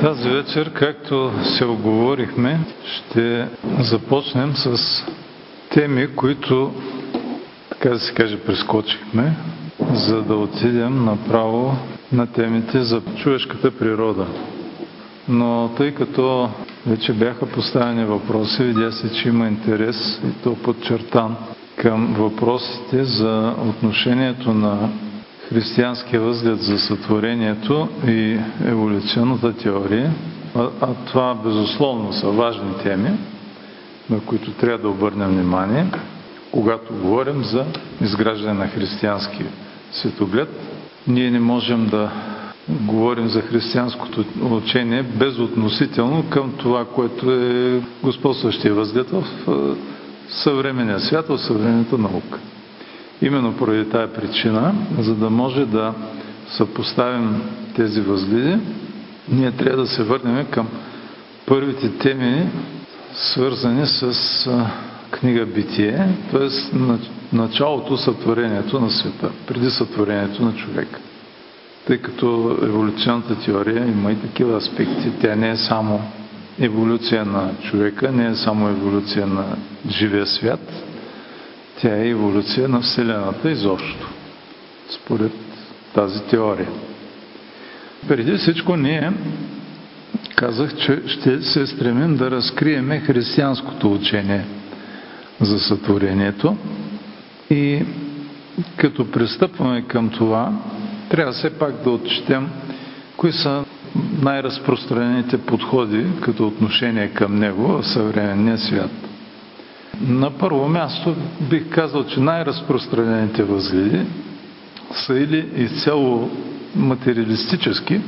Тази вечер, както се оговорихме, ще започнем с теми, които, така да се каже, прескочихме, за да отидем направо на темите за човешката природа. Но тъй като вече бяха поставени въпроси, видя се, че има интерес и то подчертан към въпросите за отношението на християнския възглед за сътворението и еволюционната теория, а, а това безусловно са важни теми, на които трябва да обърнем внимание, когато говорим за изграждане на християнски светоглед. Ние не можем да говорим за християнското учение безотносително към това, което е господстващия възглед в съвременния свят, в съвременната наука. Именно поради тая причина, за да може да съпоставим тези възгледи, ние трябва да се върнем към първите теми, свързани с книга Битие, т.е. началото сътворението на света, преди сътворението на човека. Тъй като еволюционната теория има и такива аспекти, тя не е само еволюция на човека, не е само еволюция на живия свят, тя е еволюция на Вселената изобщо, според тази теория. Преди всичко ние казах, че ще се стремим да разкриеме християнското учение за сътворението и като пристъпваме към това, трябва все пак да отчетем кои са най-разпространените подходи като отношение към него в съвременния свят. На първо място бих казал, че най-разпространените възгледи са или изцяло материалистически,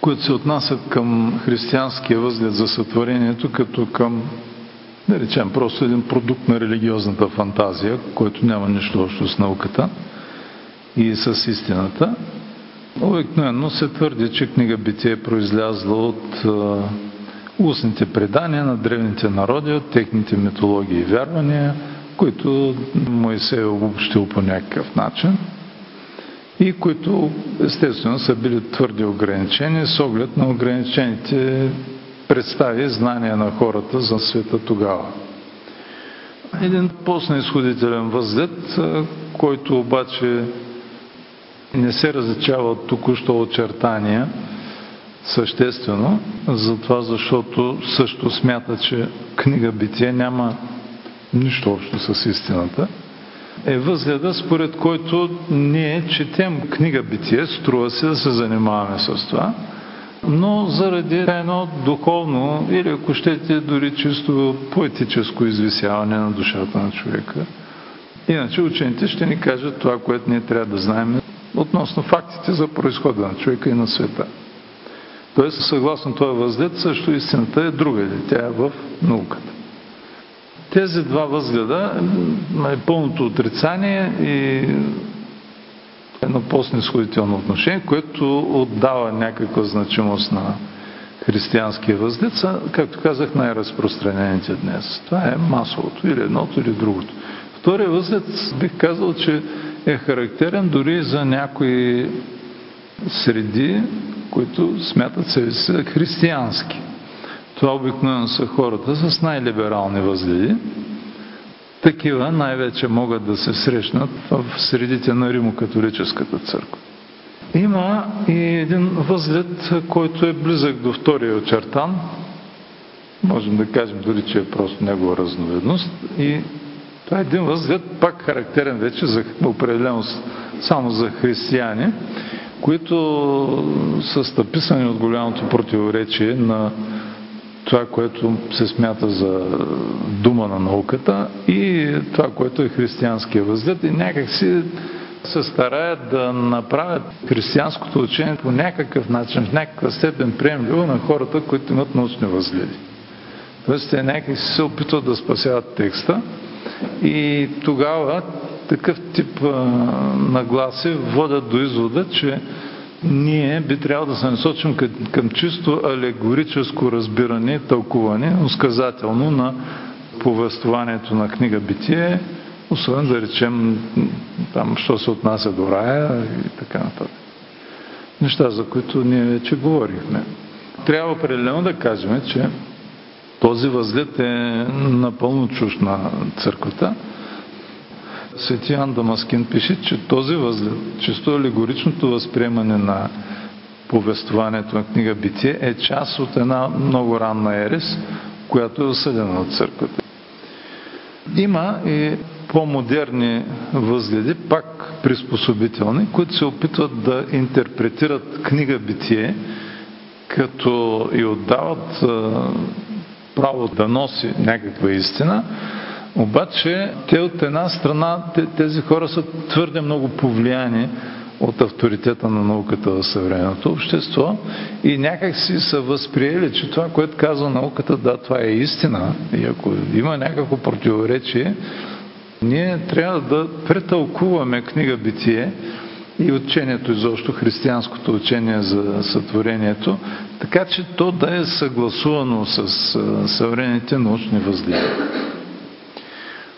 които се отнасят към християнския възглед за сътворението като към, да речем, просто един продукт на религиозната фантазия, който няма нищо общо с науката и с истината. Обикновено се твърди, че книга Битие е произлязла от устните предания на древните народи, от техните митологии и вярвания, които Моисей е обобщил по някакъв начин и които естествено са били твърде ограничени с оглед на ограничените представи знания на хората за света тогава. Един по-снисходителен възглед, който обаче не се различава от току-що очертания съществено, затова защото също смята, че книга Битие няма нищо общо с истината, е възгледа, според който ние четем книга Битие, струва се да се занимаваме с това, но заради едно духовно или ако щете дори чисто поетическо извисяване на душата на човека. Иначе учените ще ни кажат това, което ние трябва да знаем относно фактите за происхода на човека и на света. Тоест, съгласно това възглед, също истината е друга, тя е в науката. Тези два възгледа е пълното отрицание и едно по-снисходително отношение, което отдава някаква значимост на християнския възглед, са, както казах, най-разпространените днес. Това е масовото, или едното, или другото. Втория възглед бих казал, че е характерен дори за някои среди, които смятат себе си християнски. Това обикновено са хората с най-либерални възгледи. Такива най-вече могат да се срещнат в средите на Римокатолическата църква. Има и един възглед, който е близък до втория очертан. Можем да кажем дори, че е просто негова разновидност. И това е един възглед, пак характерен вече за определеност само за християни, които са стъписани от голямото противоречие на това, което се смята за дума на науката и това, което е християнския възглед и някакси се стараят да направят християнското учение по някакъв начин, в някаква степен приемливо на хората, които имат научни възгледи. Тоест, те някакси се опитват да спасяват текста и тогава такъв тип нагласи водят до извода, че ние би трябвало да се насочим към, към чисто алегорическо разбиране, тълкуване, усказателно на повествованието на книга Битие, особено да речем там, що се отнася до рая и така нататък. Неща, за които ние вече говорихме. Трябва определено да кажем, че този възглед е напълно чуж на църквата. Свети Ян Дамаскин пише, че този възглед, чисто алегоричното възприемане на повествованието на книга Битие е част от една много ранна ерес, която е осъдена от църквата. Има и по-модерни възгледи, пак приспособителни, които се опитват да интерпретират книга Битие, като и отдават право да носи някаква истина, обаче те от една страна, тези хора са твърде много повлияни от авторитета на науката в съвременното общество и някак си са възприели, че това, което казва науката, да, това е истина и ако има някакво противоречие, ние трябва да претълкуваме книга Битие и учението изобщо, християнското учение за сътворението, така че то да е съгласувано с съвременните научни възгледи.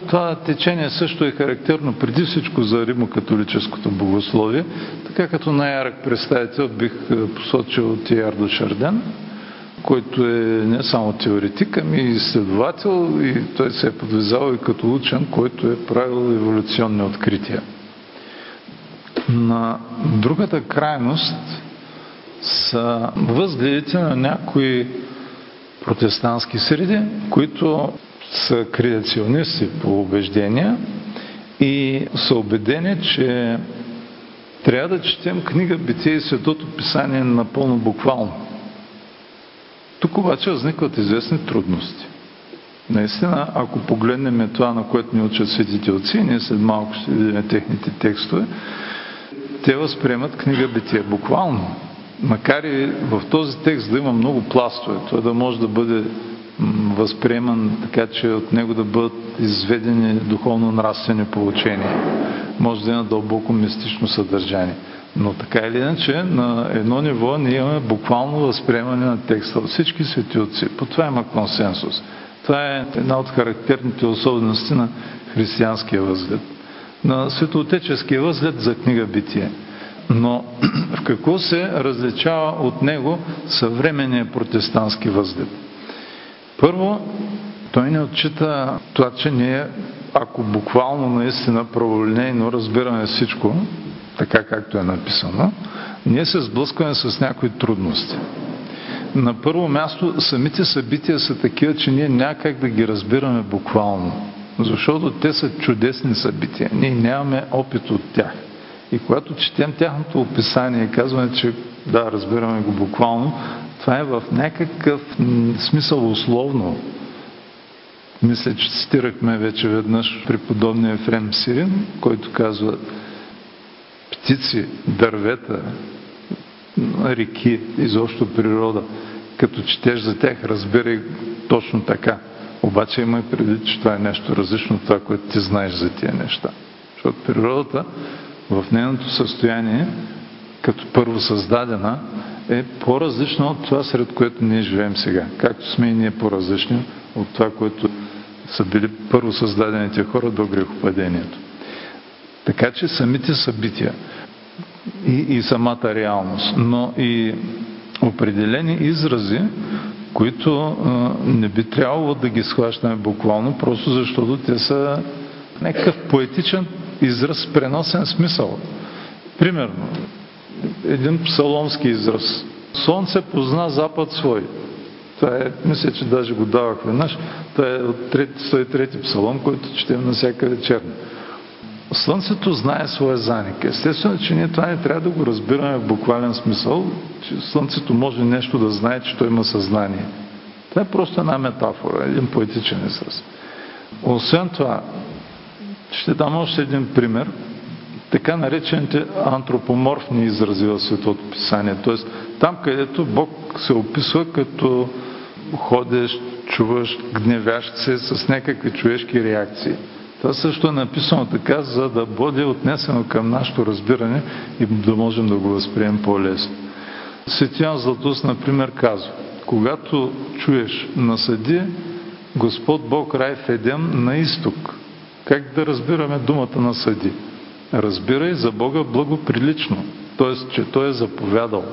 Това течение също е характерно преди всичко за римокатолическото богословие, така като най-ярък представител бих посочил Тиардо Шарден, който е не само теоретик, ами и изследовател и той се е подвизал и като учен, който е правил еволюционни открития. На другата крайност са възгледите на някои протестантски среди, които са креационисти по убеждения и са убедени, че трябва да четем книга Битие и Светото Писание напълно буквално. Тук обаче възникват известни трудности. Наистина, ако погледнем това, на което ни учат светите отци, ние след малко ще видим техните текстове, те възприемат книга Битие буквално. Макар и в този текст да има много пластове, той да може да бъде възприеман така, че от него да бъдат изведени духовно-нравствени получения. Може да има дълбоко мистично съдържание. Но така или иначе, на едно ниво ние имаме буквално възприемане на текста от всички свети отци. По това има консенсус. Това е една от характерните особености на християнския възглед. На светоотеческия възглед за книга Битие. Но в какво се различава от него съвременния протестантски възглед? Първо, той не отчита това, че ние, ако буквално наистина праволинейно разбираме всичко, така както е написано, ние се сблъскваме с някои трудности. На първо място, самите събития са такива, че ние някак да ги разбираме буквално. Защото те са чудесни събития. Ние нямаме опит от тях. И когато четем тяхното описание и казваме, че да, разбираме го буквално, това е в някакъв смисъл условно. Мисля, че цитирахме вече веднъж при подобния Ефрем Сирин, който казва птици, дървета, реки, изобщо природа. Като четеш за тях, разбирай точно така. Обаче има и преди, че това е нещо различно от това, което ти знаеш за тия неща. Защото природата в нейното състояние, като първо създадена, е по-различна от това, сред което ние живеем сега. Както сме и ние по-различни от това, което са били първо създадените хора до грехопадението. Така че самите събития и, и самата реалност, но и определени изрази, които а, не би трябвало да ги схващаме буквално, просто защото те са някакъв поетичен израз с преносен смисъл. Примерно, един псаломски израз. Слънце позна запад свой. Това е, мисля, че даже го давах веднъж. Това е от 103 псалом, който четем на всяка вечерна. Слънцето знае своя заник. Естествено, че ние това не трябва да го разбираме в буквален смисъл, че Слънцето може нещо да знае, че той има съзнание. Това е просто една метафора, един поетичен израз. Освен това, ще дам още един пример – така наречените антропоморфни изрази в Светото Писание. Т.е. там, където Бог се описва като ходещ, чуващ, гневящ се с някакви човешки реакции. Това също е написано така, за да бъде отнесено към нашето разбиране и да можем да го възприемем по-лесно. Светиян Златус, например, казва, когато чуеш насъди Господ Бог рай в Едем на изток, как да разбираме думата насъди? Разбирай за Бога благоприлично, т.е. че Той е заповядал.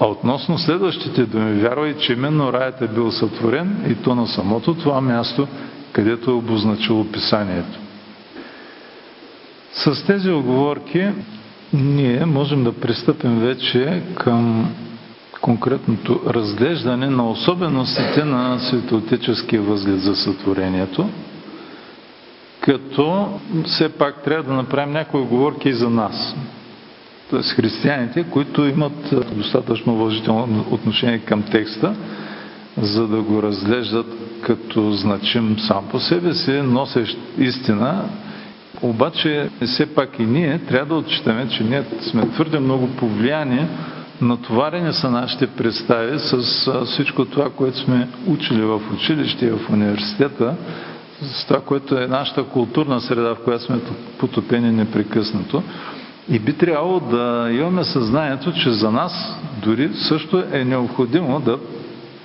А относно следващите думи, вярвай, че именно раят е бил сътворен и то на самото това място, където е обозначило Писанието. С тези оговорки ние можем да пристъпим вече към конкретното разглеждане на особеностите на светоотеческия възглед за сътворението, като все пак трябва да направим някои оговорки и за нас. Т.е. християните, които имат достатъчно уважително отношение към текста, за да го разглеждат като значим сам по себе си, носещ истина, обаче все пак и ние трябва да отчитаме, че ние сме твърде много повлияни, натоварени са нашите представи с всичко това, което сме учили в училище и в университета, с това, което е нашата културна среда, в която сме потопени непрекъснато. И би трябвало да имаме съзнанието, че за нас дори също е необходимо да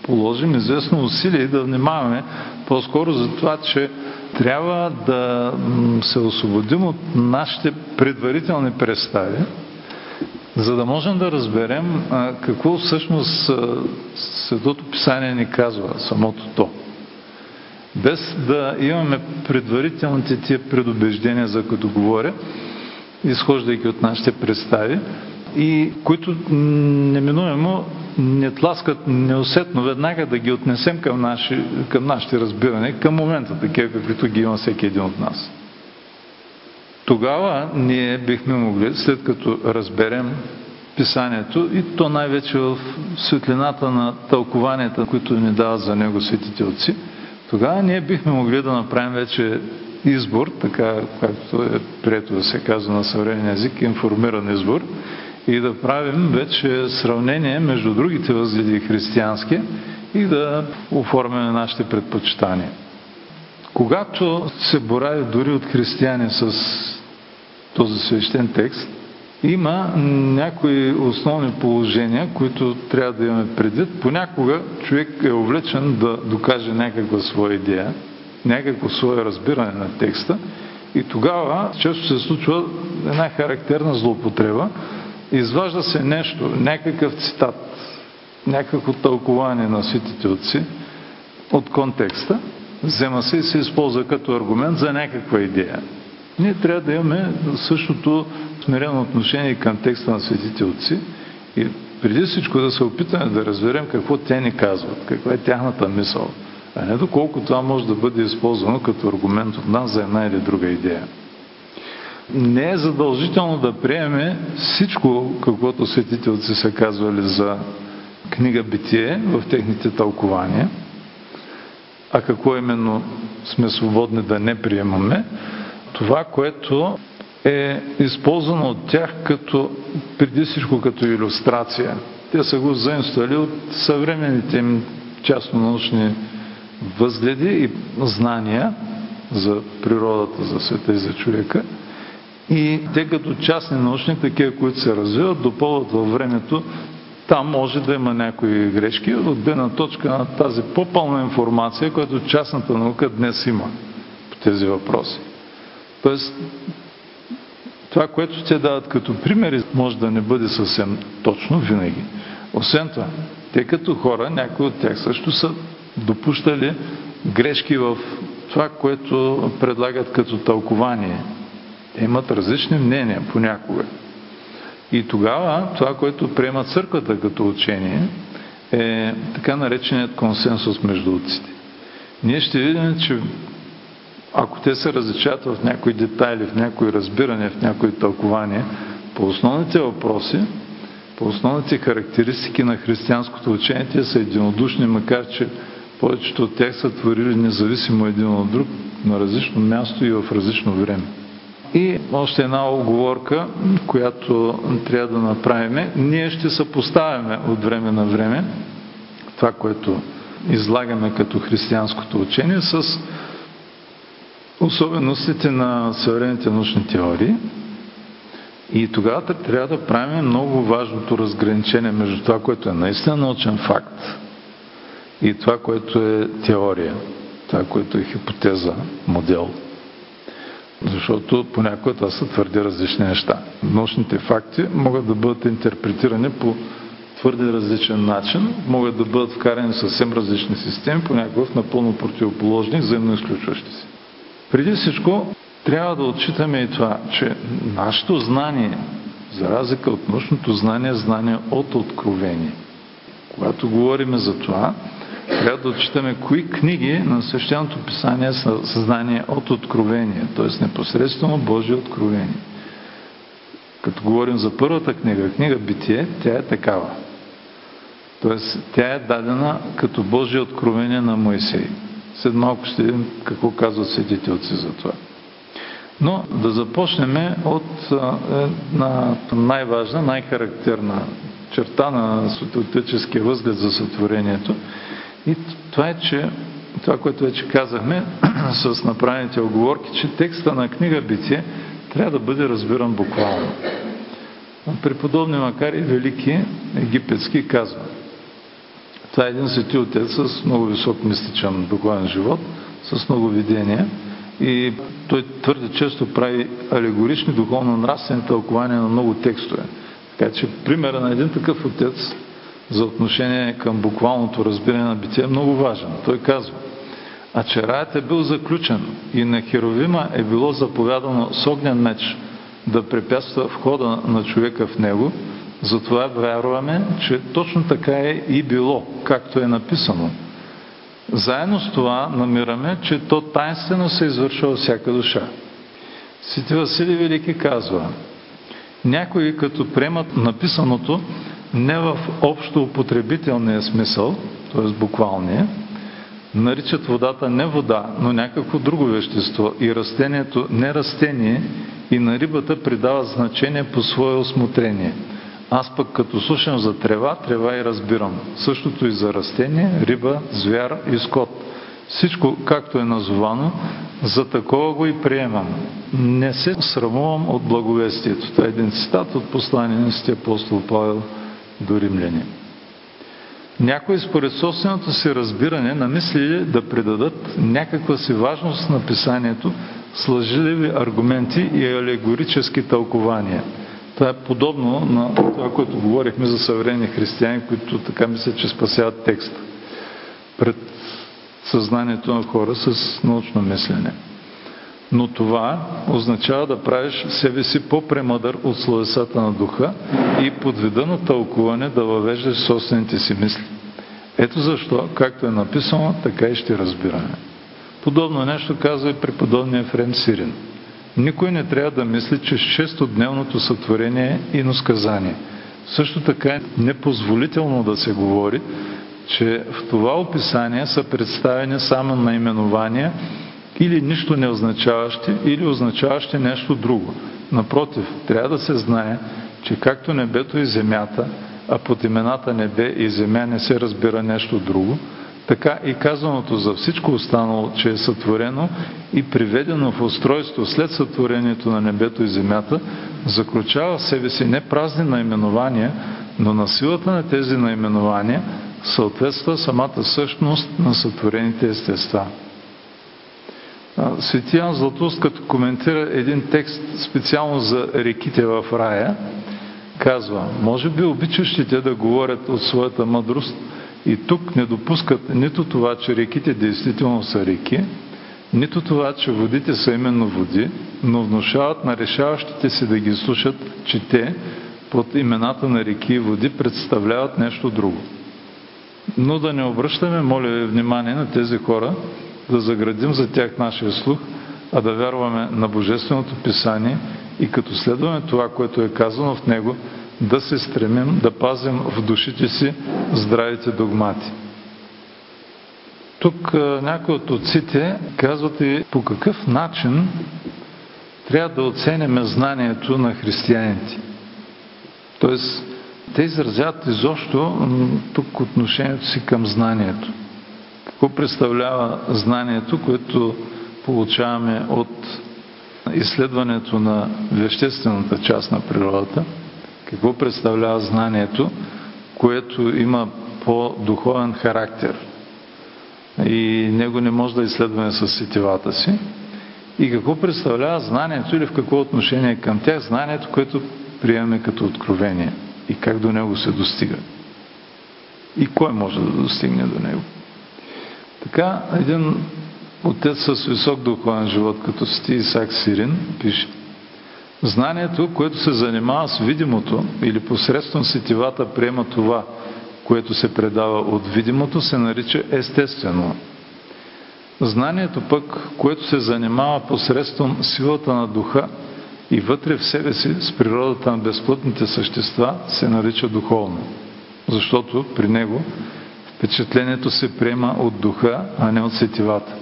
положим известно усилие и да внимаваме по-скоро за това, че трябва да се освободим от нашите предварителни представи, за да можем да разберем какво всъщност Светото Писание ни казва, самото то. Без да имаме предварителните тия предубеждения, за които говоря, изхождайки от нашите представи, и които неминуемо не тласкат неусетно веднага да ги отнесем към, наши, към нашите разбирания към момента, такива каквито ги има всеки един от нас. Тогава ние бихме могли, след като разберем писанието и то най-вече в светлината на тълкованията, които ни дават за него светите отци, тогава ние бихме могли да направим вече избор, така както е прието да се казва на съвременен език, информиран избор, и да правим вече сравнение между другите възгледи християнски и да оформяме нашите предпочитания. Когато се борави дори от християни с този свещен текст, има някои основни положения, които трябва да имаме предвид. Понякога човек е увлечен да докаже някаква своя идея, някакво свое разбиране на текста и тогава често се случва една характерна злоупотреба, изважда се нещо, някакъв цитат, някакво тълкование на светите отци от контекста, взема се и се използва като аргумент за някаква идея. Ние трябва да имаме същото смирено отношение към текста на светите отци. И преди всичко да се опитаме да разберем какво те ни казват, каква е тяхната мисъл, а не доколко това може да бъде използвано като аргумент от нас за една или друга идея. Не е задължително да приеме всичко, каквото светите отци са казвали за книга Битие в техните тълкования, а какво именно сме свободни да не приемаме, това, което е използвано от тях като, преди всичко като иллюстрация. Те са го заимствали от съвременните им частно научни възгледи и знания за природата, за света и за човека – и те като частни научни, такива, които се развиват, допълват във времето, там може да има някои грешки от гледна точка на тази по-пълна информация, която частната наука днес има по тези въпроси. Тоест, това, което те дават като примери, може да не бъде съвсем точно винаги. Освен това, те като хора, някои от тях също са допущали грешки в това, което предлагат като тълкование те имат различни мнения понякога. И тогава това, което приема църквата като учение, е така нареченият консенсус между отците. Ние ще видим, че ако те се различават в някои детайли, в някои разбирания, в някои тълкования, по основните въпроси, по основните характеристики на християнското учение, те са единодушни, макар че повечето от тях са творили независимо един от друг на различно място и в различно време. И още една оговорка, която трябва да направим. Ние ще съпоставяме от време на време това, което излагаме като християнското учение с особеностите на съвременните научни теории. И тогава трябва да правим много важното разграничение между това, което е наистина научен факт и това, което е теория, това, което е хипотеза, модел. Защото понякога това са твърде различни неща. Научните факти могат да бъдат интерпретирани по твърде различен начин, могат да бъдат вкарани съвсем различни системи, по някакъв напълно противоположни, взаимно изключващи се. Преди всичко, трябва да отчитаме и това, че нашето знание, за разлика от научното знание, е знание от откровение. Когато говорим за това, трябва да отчитаме кои книги на Свещеното писание са съзнание от откровение, т.е. непосредствено Божие откровение. Като говорим за първата книга, книга Битие, тя е такава. Тоест, тя е дадена като Божие откровение на Моисей. След малко ще видим какво казват светите отци за това. Но да започнем от една най-важна, най-характерна черта на светотеческия възглед за сътворението. И това е, че това, което вече казахме с направените оговорки, че текста на книга Битие трябва да бъде разбиран буквално. Преподобни, макар и велики египетски, казва това е един свети отец с много висок мистичен духовен живот, с много видения и той твърде често прави алегорични духовно-нравствени тълкования на много текстове. Така че примера на един такъв отец за отношение към буквалното разбиране на битие е много важен. Той казва, а че раят е бил заключен и на Херовима е било заповядано с огнен меч да препятства входа на човека в него, затова вярваме, че точно така е и било, както е написано. Заедно с това намираме, че то тайнствено се извършва всяка душа. Свети Василий Велики казва, някои като приемат написаното не в общо употребителния смисъл, т.е. буквалния, наричат водата не вода, но някакво друго вещество и растението не растение и на рибата придава значение по свое осмотрение. Аз пък като слушам за трева, трева и разбирам. Същото и за растение, риба, звяр и скот. Всичко, както е назовано, за такова го и приемам. Не се срамувам от благовестието. Това е един цитат от послание на апостол Павел до римляни. Някои според собственото си разбиране намислили да придадат някаква си важност на писанието с лъжливи аргументи и алегорически тълкования. Това е подобно на това, което говорихме за съвременни християни, които така мислят, че спасяват текста пред съзнанието на хора с научно мислене. Но това означава да правиш себе си по-премъдър от словесата на духа и под вида на тълкуване да въвеждаш собствените си мисли. Ето защо, както е написано, така и ще разбираме. Подобно нещо казва и преподобния Ефрем Сирин. Никой не трябва да мисли, че шестодневното сътворение е иносказание. Също така е непозволително да се говори, че в това описание са представени само наименования или нищо не означаващи, или означаващи нещо друго. Напротив, трябва да се знае, че както небето и земята, а под имената небе и земя не се разбира нещо друго, така и казаното за всичко останало, че е сътворено и приведено в устройство след сътворението на небето и земята, заключава в себе си не празни наименования, но на силата на тези наименования съответства самата същност на сътворените естества. Свети Ян Златост, като коментира един текст специално за реките в рая, казва, може би обичащите да говорят от своята мъдрост и тук не допускат нито това, че реките действително са реки, нито това, че водите са именно води, но внушават на решаващите си да ги слушат, че те под имената на реки и води представляват нещо друго. Но да не обръщаме, моля ви, внимание на тези хора, да заградим за тях нашия слух, а да вярваме на Божественото писание и като следваме това, което е казано в него, да се стремим да пазим в душите си здравите догмати. Тук някои от отците казват и по какъв начин трябва да оценяме знанието на християните. Тоест, те изразяват изобщо тук отношението си към знанието. Какво представлява знанието, което получаваме от изследването на веществената част на природата? Какво представлява знанието, което има по-духовен характер и него не може да изследваме с сетивата си? И какво представлява знанието или в какво отношение към тях знанието, което приемаме като откровение и как до него се достига. и кой може да достигне до него. Така един отец с висок духовен живот, като сти Исак Сирин, пише Знанието, което се занимава с видимото или посредством сетивата приема това, което се предава от видимото, се нарича естествено. Знанието пък, което се занимава посредством силата на духа и вътре в себе си с природата на безплътните същества, се нарича духовно. Защото при него впечатлението се приема от духа, а не от сетивата.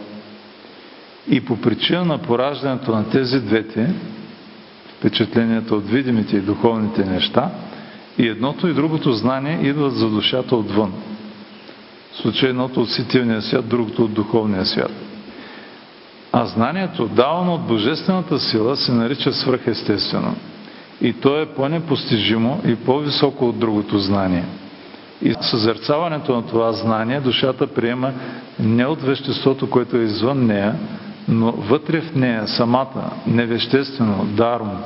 И по причина на пораждането на тези двете, впечатленията от видимите и духовните неща, и едното и другото знание идват за душата отвън. В случай едното от сетивния свят, другото от духовния свят. А знанието, давано от божествената сила, се нарича свръхестествено. И то е по-непостижимо и по-високо от другото знание. И съзерцаването на това знание душата приема не от веществото, което е извън нея, но вътре в нея самата, невеществено, дармо,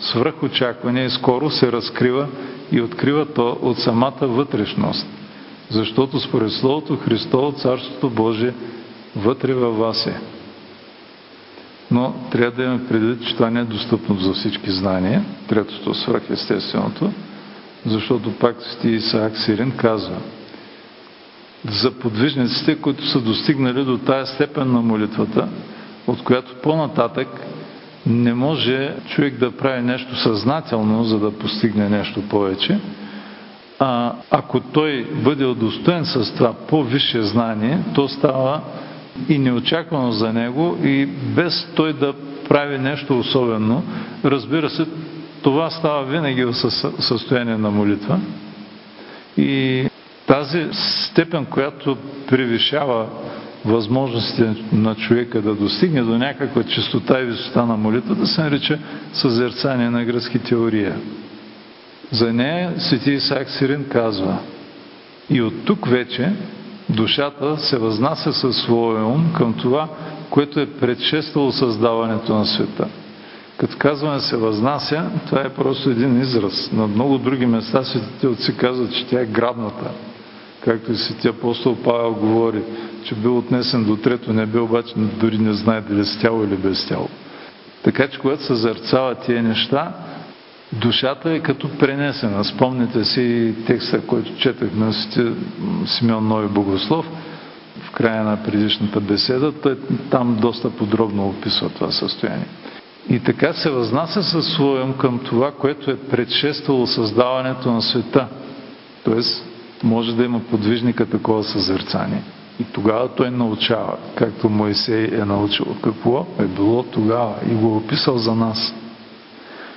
свръхочакване и скоро се разкрива и открива то от самата вътрешност. Защото според Словото Христово Царството Божие вътре във вас е. Но трябва да имаме предвид, че това не е достъпно за всички знания, третото свръхестественото, защото пак Сти Исаак Сирин казва за подвижниците, които са достигнали до тая степен на молитвата, от която по-нататък не може човек да прави нещо съзнателно, за да постигне нещо повече, а ако той бъде удостоен с това по-висше знание, то става и неочаквано за него и без той да прави нещо особено. Разбира се, това става винаги в състояние на молитва. И тази степен, която превишава възможностите на човека да достигне до някаква чистота и висота на молитвата, се нарича съзерцание на гръцки теория. За нея свети Исаак Сирин казва и от тук вече душата се възнася със своя ум към това, което е предшествало създаването на света. Като казваме се възнася, това е просто един израз. На много други места светите отци казват, че тя е грабната. Както и светия апостол Павел говори, че бил отнесен до трето небе, обаче дори не знае дали с тяло или без тяло. Така че когато съзърцава тия неща, душата е като пренесена. Спомните си текста, който четахме на Симеон Нови Богослов в края на предишната беседа. Той там доста подробно описва това състояние. И така се възнася със своем към това, което е предшествало създаването на света. Тоест, може да има подвижника такова съзерцание. И тогава той научава, както Моисей е научил. Какво е било тогава и го е описал за нас.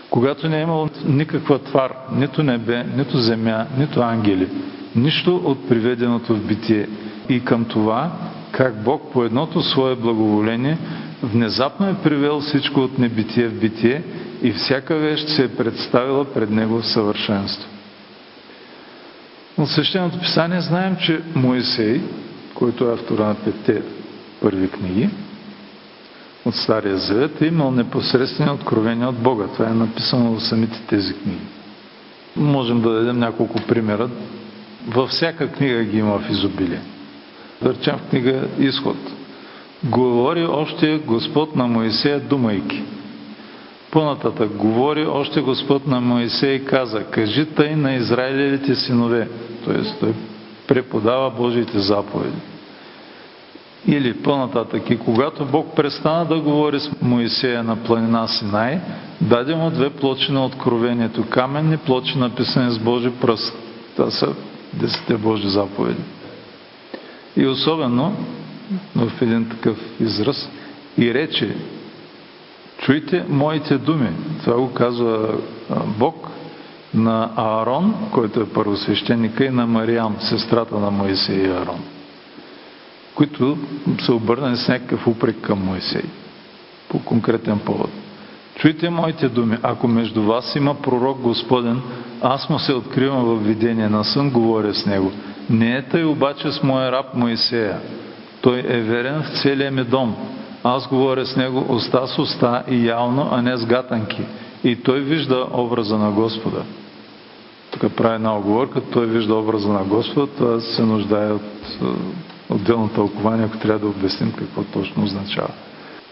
Когато не е имало никаква твар, нито небе, нито земя, нито ангели, нищо от приведеното в битие. И към това, как Бог по едното свое благоволение внезапно е привел всичко от небитие в битие и всяка вещ се е представила пред Него в съвършенство. От Свещеното писание знаем, че Моисей, който е автора на петте първи книги от Стария Завет, е имал непосредствени откровения от Бога. Това е написано в самите тези книги. Можем да дадем няколко примера. Във всяка книга ги има в изобилие. Да в книга Изход. Говори още Господ на Моисея думайки. По-нататък говори още Господ на Моисей и каза, кажи тъй на Израилевите синове, т.е. той преподава Божиите заповеди. Или по-нататък, и когато Бог престана да говори с Моисея на планина Синай, даде му две плочи на откровението, каменни плочи, написани с Божи пръст. Това са десете Божи заповеди. И особено в един такъв израз и рече, чуйте моите думи. Това го казва Бог на Аарон, който е първосвещеника, и на Мариам, сестрата на Моисей и Аарон, които са обърнани с някакъв упрек към Моисей по конкретен повод. Чуйте моите думи. Ако между вас има пророк Господен, аз му се откривам в видение на сън, говоря с него. Не е тъй обаче с моя раб Моисея. Той е верен в целия ми дом. Аз говоря с него уста с уста и явно, а не с гатанки. И той вижда образа на Господа. тук прави една оговорка, той вижда образа на Господа, това се нуждае от отделно тълкование, ако трябва да обясним какво точно означава.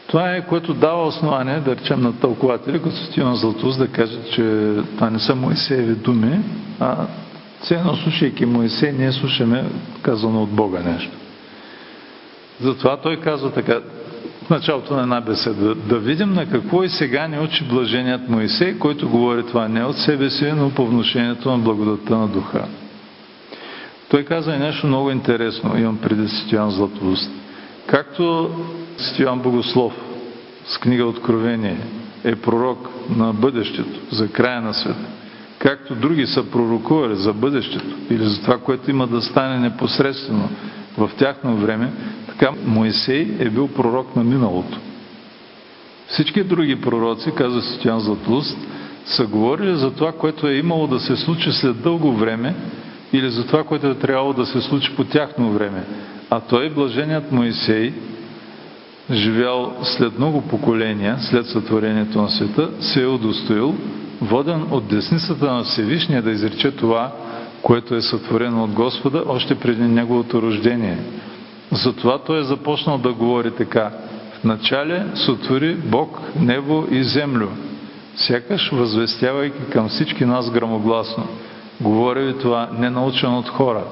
Това е, което дава основание, да речем на тълкователи, като Стивен Златус, да кажат, че това не са Моисееви думи, а ценно слушайки Моисей, ние слушаме казано от Бога нещо. Затова той казва така, началото на една беседа, да видим на какво и сега не учи блаженият Моисей, който говори това не от себе си, но по вношението на благодата на духа. Той каза и нещо много интересно, имам преди Ситиан Златоуст. Както Ситиан Богослов с книга Откровение е пророк на бъдещето, за края на света, както други са пророкували за бъдещето или за това, което има да стане непосредствено в тяхно време, така Моисей е бил пророк на миналото. Всички други пророци, казва Ситян Златоуст, са говорили за това, което е имало да се случи след дълго време или за това, което е трябвало да се случи по тяхно време. А той, блаженият Моисей, живял след много поколения, след сътворението на света, се е удостоил, воден от десницата на Всевишния да изрече това, което е сътворено от Господа, още преди неговото рождение. Затова той е започнал да говори така. В начале сотвори Бог небо и землю, сякаш възвестявайки към всички нас грамогласно. Говоря ви това не научен от хора.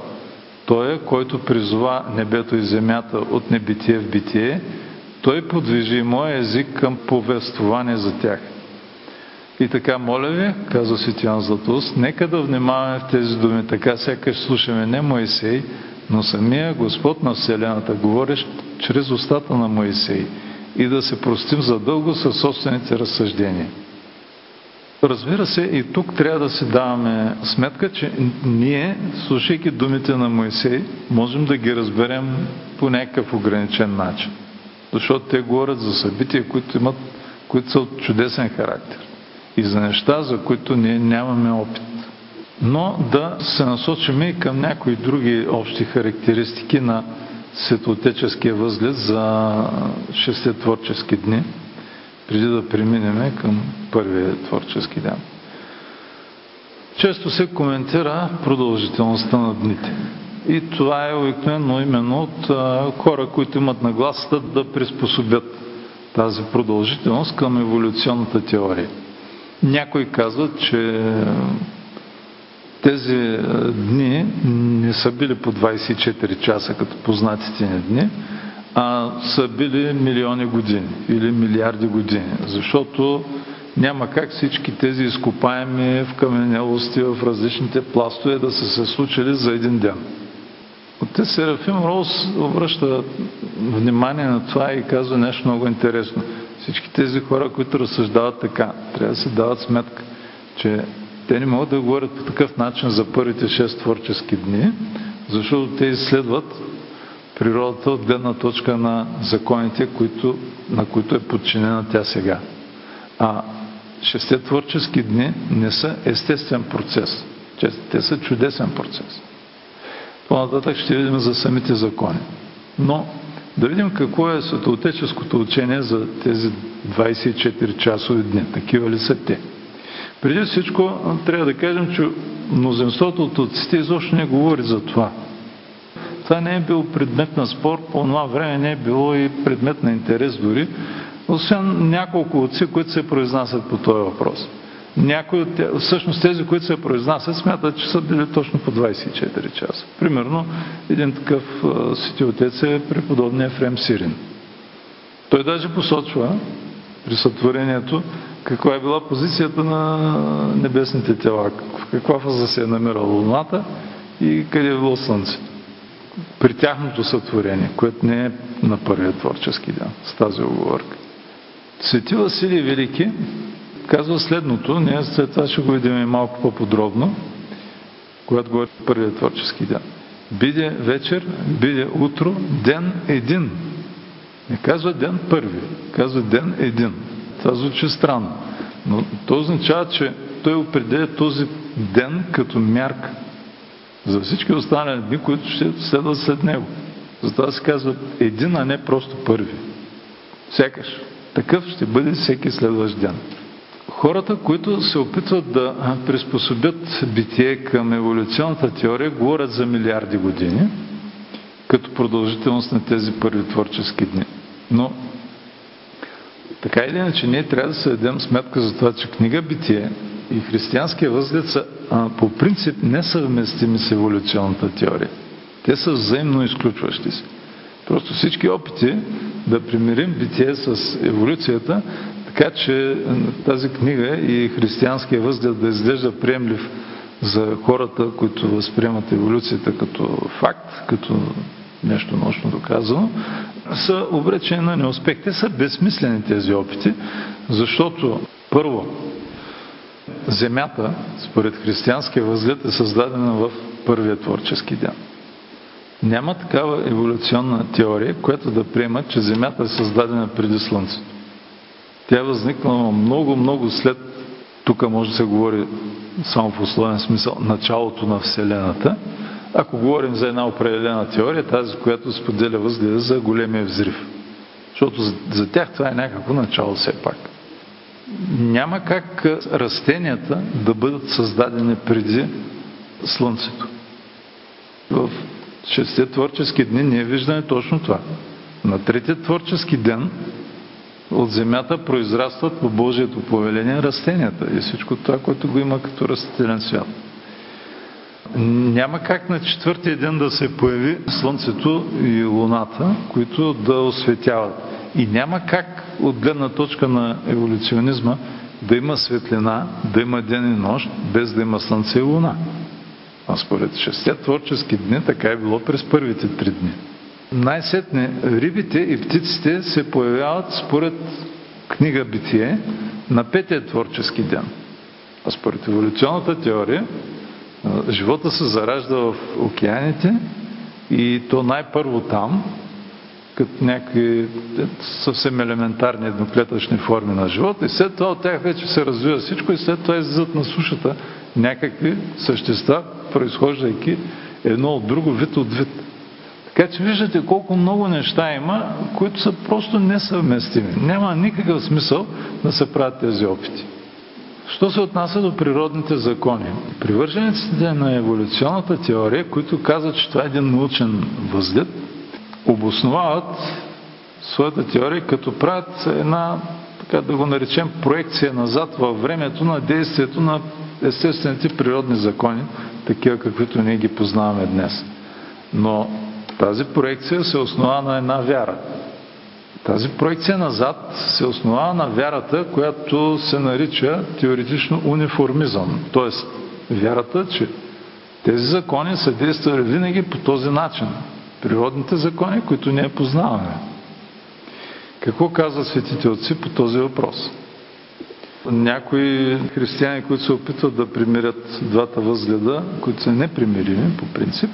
Той е, който призова небето и земята от небитие в битие, той подвижи моя език към повествование за тях. И така, моля ви, казва Светиян Златост, нека да внимаваме в тези думи, така сякаш слушаме не Моисей, но самия Господ на Вселената, говорещ чрез устата на Моисей и да се простим задълго със собствените разсъждения. Разбира се, и тук трябва да си даваме сметка, че ние, слушайки думите на Моисей, можем да ги разберем по някакъв ограничен начин. Защото те говорят за събития, които, имат, които са от чудесен характер и за неща, за които ние нямаме опит но да се насочим и към някои други общи характеристики на светлотеческия възглед за шесте творчески дни, преди да преминем към първия творчески ден. Често се коментира продължителността на дните. И това е обикновено именно от хора, които имат нагласата да приспособят тази продължителност към еволюционната теория. Някои казват, че тези дни не са били по 24 часа като познатите ни дни, а са били милиони години или милиарди години, защото няма как всички тези изкопаеми в каменелости, в различните пластове да са се случили за един ден. От Серафим Роуз обръща внимание на това и казва нещо много интересно. Всички тези хора, които разсъждават така, трябва да се дават сметка, че те не могат да говорят по такъв начин за първите шест творчески дни, защото те изследват природата от гледна точка на законите, които, на които е подчинена тя сега. А шесте творчески дни не са естествен процес. Те са чудесен процес. По-нататък ще видим за самите закони. Но да видим какво е светоотеческото учение за тези 24 часови дни. Такива ли са те? Преди всичко трябва да кажем, че мнозинството от отците изобщо не говори за това. Това не е бил предмет на спор, по това време не е било и предмет на интерес дори, освен няколко отци, които се произнасят по този въпрос. Някои от всъщност тези, които се произнасят, смятат, че са били точно по 24 часа. Примерно, един такъв свети отец е преподобния Ефрем Сирин. Той даже посочва при сътворението, каква е била позицията на небесните тела, в каква фаза се е намирала Луната и къде е било Слънцето. При тяхното сътворение, което не е на първия творчески ден, с тази оговорка. Свети Василий Велики казва следното, ние след това ще го видим и малко по-подробно, когато говори първия творчески ден. Биде вечер, биде утро, ден един. Не казва ден първи, казва ден един. Това звучи странно. Но то означава, че той определя този ден като мярка за всички останали дни, които ще следват след него. Затова се казва един, а не просто първи. Сякаш. Такъв ще бъде всеки следващ ден. Хората, които се опитват да приспособят битие към еволюционната теория, говорят за милиарди години, като продължителност на тези първи творчески дни. Но така или иначе, ние трябва да се дадем сметка за това, че книга Битие и християнския възглед са а, по принцип несъвместими с еволюционната теория. Те са взаимно изключващи се. Просто всички опити да примирим битие с еволюцията, така че тази книга и християнския възглед да изглежда приемлив за хората, които възприемат еволюцията като факт, като нещо научно доказано, са обречени на неуспех. Те са безсмислени тези опити, защото първо, Земята, според християнския възглед, е създадена в първия творчески ден. Няма такава еволюционна теория, която да приема, че Земята е създадена преди Слънцето. Тя е възникнала много, много след, тук може да се говори само в условен смисъл, началото на Вселената. Ако говорим за една определена теория, тази, която споделя възгледа за големия взрив. Защото за, тях това е някакво начало все пак. Няма как растенията да бъдат създадени преди Слънцето. В шесте творчески дни ние виждаме точно това. На третия творчески ден от земята произрастват по Божието повеление растенията и всичко това, което го има като растителен свят. Няма как на четвъртия ден да се появи Слънцето и Луната, които да осветяват. И няма как от гледна точка на еволюционизма да има светлина, да има ден и нощ, без да има Слънце и Луна. А според шестия творчески дни така е било през първите три дни. Най-сетне рибите и птиците се появяват според книга Битие на петия творчески ден. А според еволюционната теория живота се заражда в океаните и то най-първо там, като някакви съвсем елементарни едноклетъчни форми на живота и след това от тях вече се развива всичко и след това излизат на сушата някакви същества, произхождайки едно от друго, вид от вид. Така че виждате колко много неща има, които са просто несъвместими. Няма никакъв смисъл да се правят тези опити. Що се отнася до природните закони? Привържениците на еволюционната теория, които казват, че това е един научен възглед, обосновават своята теория, като правят една, така да го наречем, проекция назад във времето на действието на естествените природни закони, такива каквито ние ги познаваме днес. Но тази проекция се основа на една вяра. Тази проекция назад се основава на вярата, която се нарича теоретично униформизъм. Тоест, вярата, че тези закони са действали винаги по този начин. Природните закони, които ние познаваме. Какво казват светите отци по този въпрос? Някои християни, които се опитват да примирят двата възгледа, които са непримирими по принцип,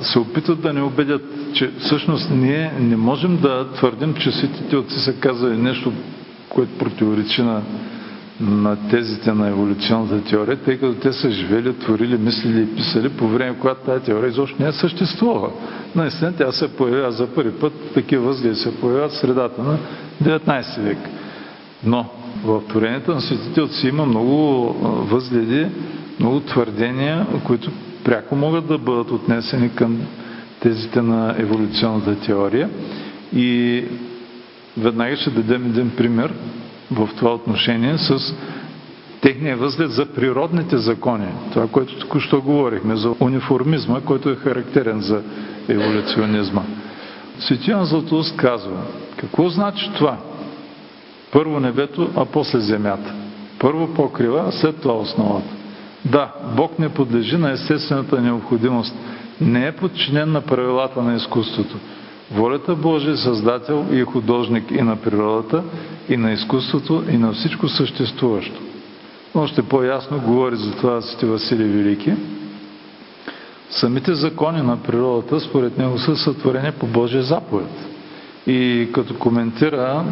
се опитват да не убедят, че всъщност ние не можем да твърдим, че светите отци са казали нещо, което противоречи на, на тезите на еволюционната теория, тъй като те са живели, творили, мислили и писали по време, когато тази теория изобщо не е съществувала. Наистина тя се появява за първи път, такива възгледи се появяват в средата на 19 век. Но в творението на светите отци има много възгледи, много твърдения, които пряко могат да бъдат отнесени към тезите на еволюционната теория. И веднага ще дадем един пример в това отношение с техния възглед за природните закони. Това, което току-що говорихме, за униформизма, който е характерен за еволюционизма. Светиян Златоуст казва, какво значи това? Първо небето, а после земята. Първо покрива, а след това основата. Да, Бог не подлежи на естествената необходимост. Не е подчинен на правилата на изкуството. Волята Божия е създател и художник и на природата, и на изкуството, и на всичко съществуващо. Още по-ясно говори за това Свети Василий Велики. Самите закони на природата, според него, са сътворени по Божия заповед. И като коментира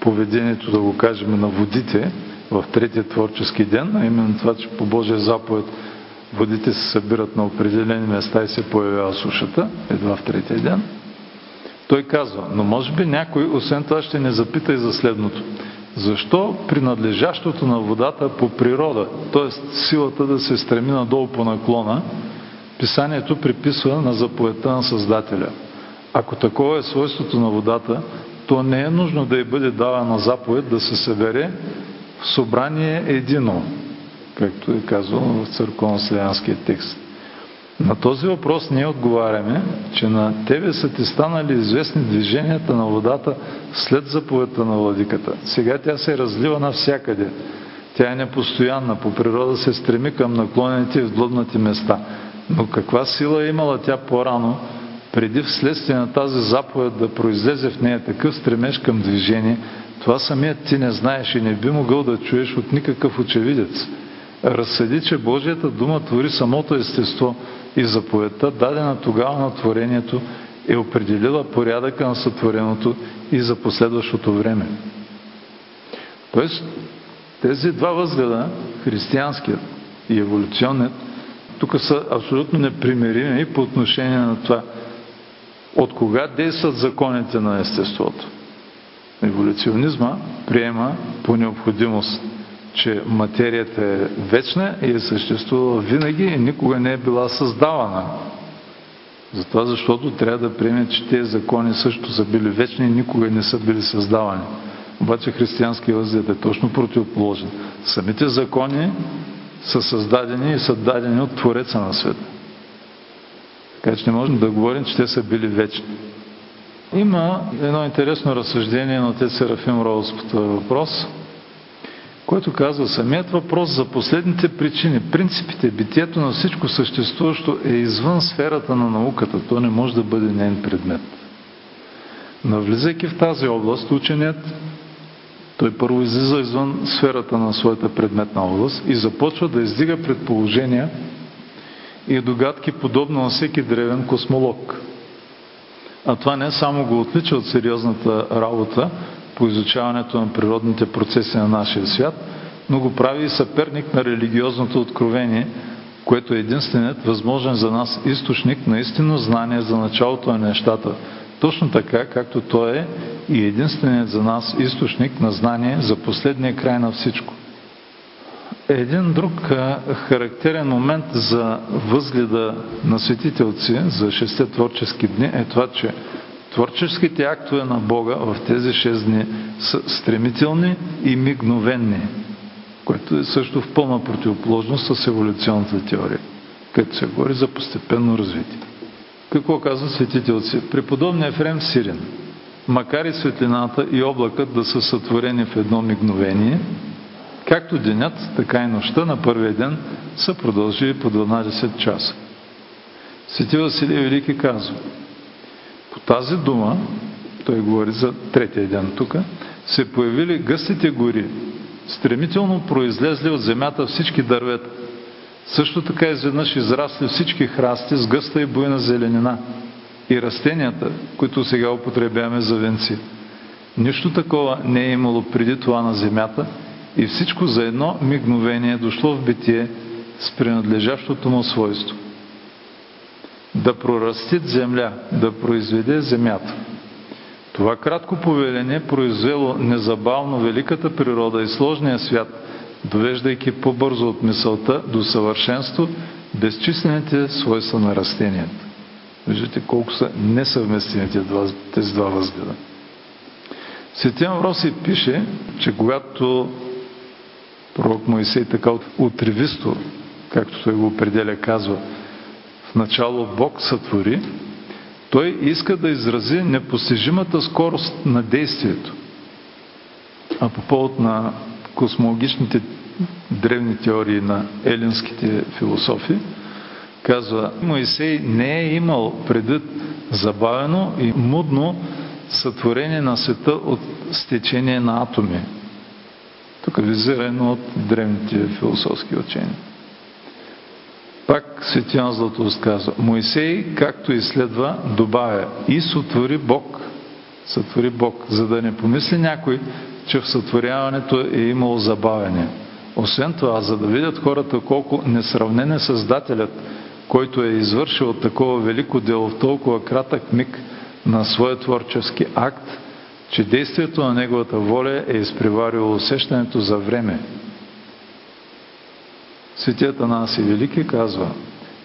поведението, да го кажем, на водите, в третия творчески ден, а именно това, че по Божия заповед водите се събират на определени места и се появява сушата, едва в третия ден. Той казва, но може би някой, освен това, ще не запита и за следното. защо принадлежащото на водата по природа, т.е. силата да се стреми надолу по наклона, писанието приписва на заповедта на Създателя. Ако такова е свойството на водата, то не е нужно да й бъде давана заповед да се събере в събрание едино, както е казано в църковно-славянския текст. На този въпрос ние отговаряме, че на тебе са ти станали известни движенията на водата след заповедта на владиката. Сега тя се разлива навсякъде. Тя е непостоянна, по природа се стреми към наклонените и вдлъбнати места. Но каква сила е имала тя по-рано, преди вследствие на тази заповед да произлезе в нея такъв стремеж към движение, това самият ти не знаеш и не би могъл да чуеш от никакъв очевидец. Разсъди, че Божията дума твори самото естество и заповедта, дадена тогава на творението, е определила порядъка на сътвореното и за последващото време. Тоест, тези два възгледа, християнският и еволюционният, тук са абсолютно непримирими по отношение на това, от кога действат законите на естеството. Еволюционизма приема по необходимост, че материята е вечна и е съществувала винаги и никога не е била създавана. Затова, защото трябва да приеме, че тези закони също са били вечни и никога не са били създавани. Обаче християнския възглед е точно противоположен. Самите закони са създадени и са дадени от Твореца на света. Така че не можем да говорим, че те са били вечни. Има едно интересно разсъждение на отец Серафим Роуз по този въпрос, който казва самият въпрос за последните причини, принципите, битието на всичко съществуващо е извън сферата на науката. То не може да бъде нейн предмет. Навлизайки в тази област, ученият той първо излиза извън сферата на своята предметна област и започва да издига предположения и догадки подобно на всеки древен космолог. А това не само го отлича от сериозната работа по изучаването на природните процеси на нашия свят, но го прави и съперник на религиозното откровение, което е единственият възможен за нас източник на истинно знание за началото на нещата, точно така, както той е и единственият за нас източник на знание за последния край на всичко. Един друг характерен момент за възгледа на светите отци за шесте творчески дни е това, че творческите актове на Бога в тези шест дни са стремителни и мигновенни, което е също в пълна противоположност с еволюционната теория, където се говори за постепенно развитие. Какво казва светите отци? Преподобния Ефрем Сирин, макар и светлината и облакът да са сътворени в едно мигновение, Както денят, така и нощта на първия ден са продължили по 12 часа. Свети Василий Велики казва, по тази дума, той говори за третия ден тук, се появили гъстите гори, стремително произлезли от земята всички дървета. Също така изведнъж израсли всички храсти с гъста и буйна зеленина и растенията, които сега употребяваме за венци. Нищо такова не е имало преди това на земята и всичко за едно мигновение дошло в битие с принадлежащото му свойство. Да прорастит земя, да произведе земята. Това кратко повеление произвело незабавно великата природа и сложния свят, довеждайки по-бързо от мисълта до съвършенство безчислените свойства на растенията. Виждате колко са несъвместимите тези два възгледа. Светия Роси пише, че когато пророк Моисей така отревисто, както той го определя, казва, в начало Бог сътвори, той иска да изрази непостижимата скорост на действието. А по повод на космологичните древни теории на елинските философи, казва, Моисей не е имал предвид забавено и мудно сътворение на света от стечение на атоми, тук визира едно от древните философски учения. Пак Свети Златоуст казва, Моисей, както и следва, добавя и сътвори Бог, сътвори Бог, за да не помисли някой, че в сътворяването е имало забавяне. Освен това, за да видят хората колко несравнен е Създателят, който е извършил такова велико дело в толкова кратък миг на своя творчески акт, че действието на Неговата воля е изпреварило усещането за време. Светият Анаси Велики казва,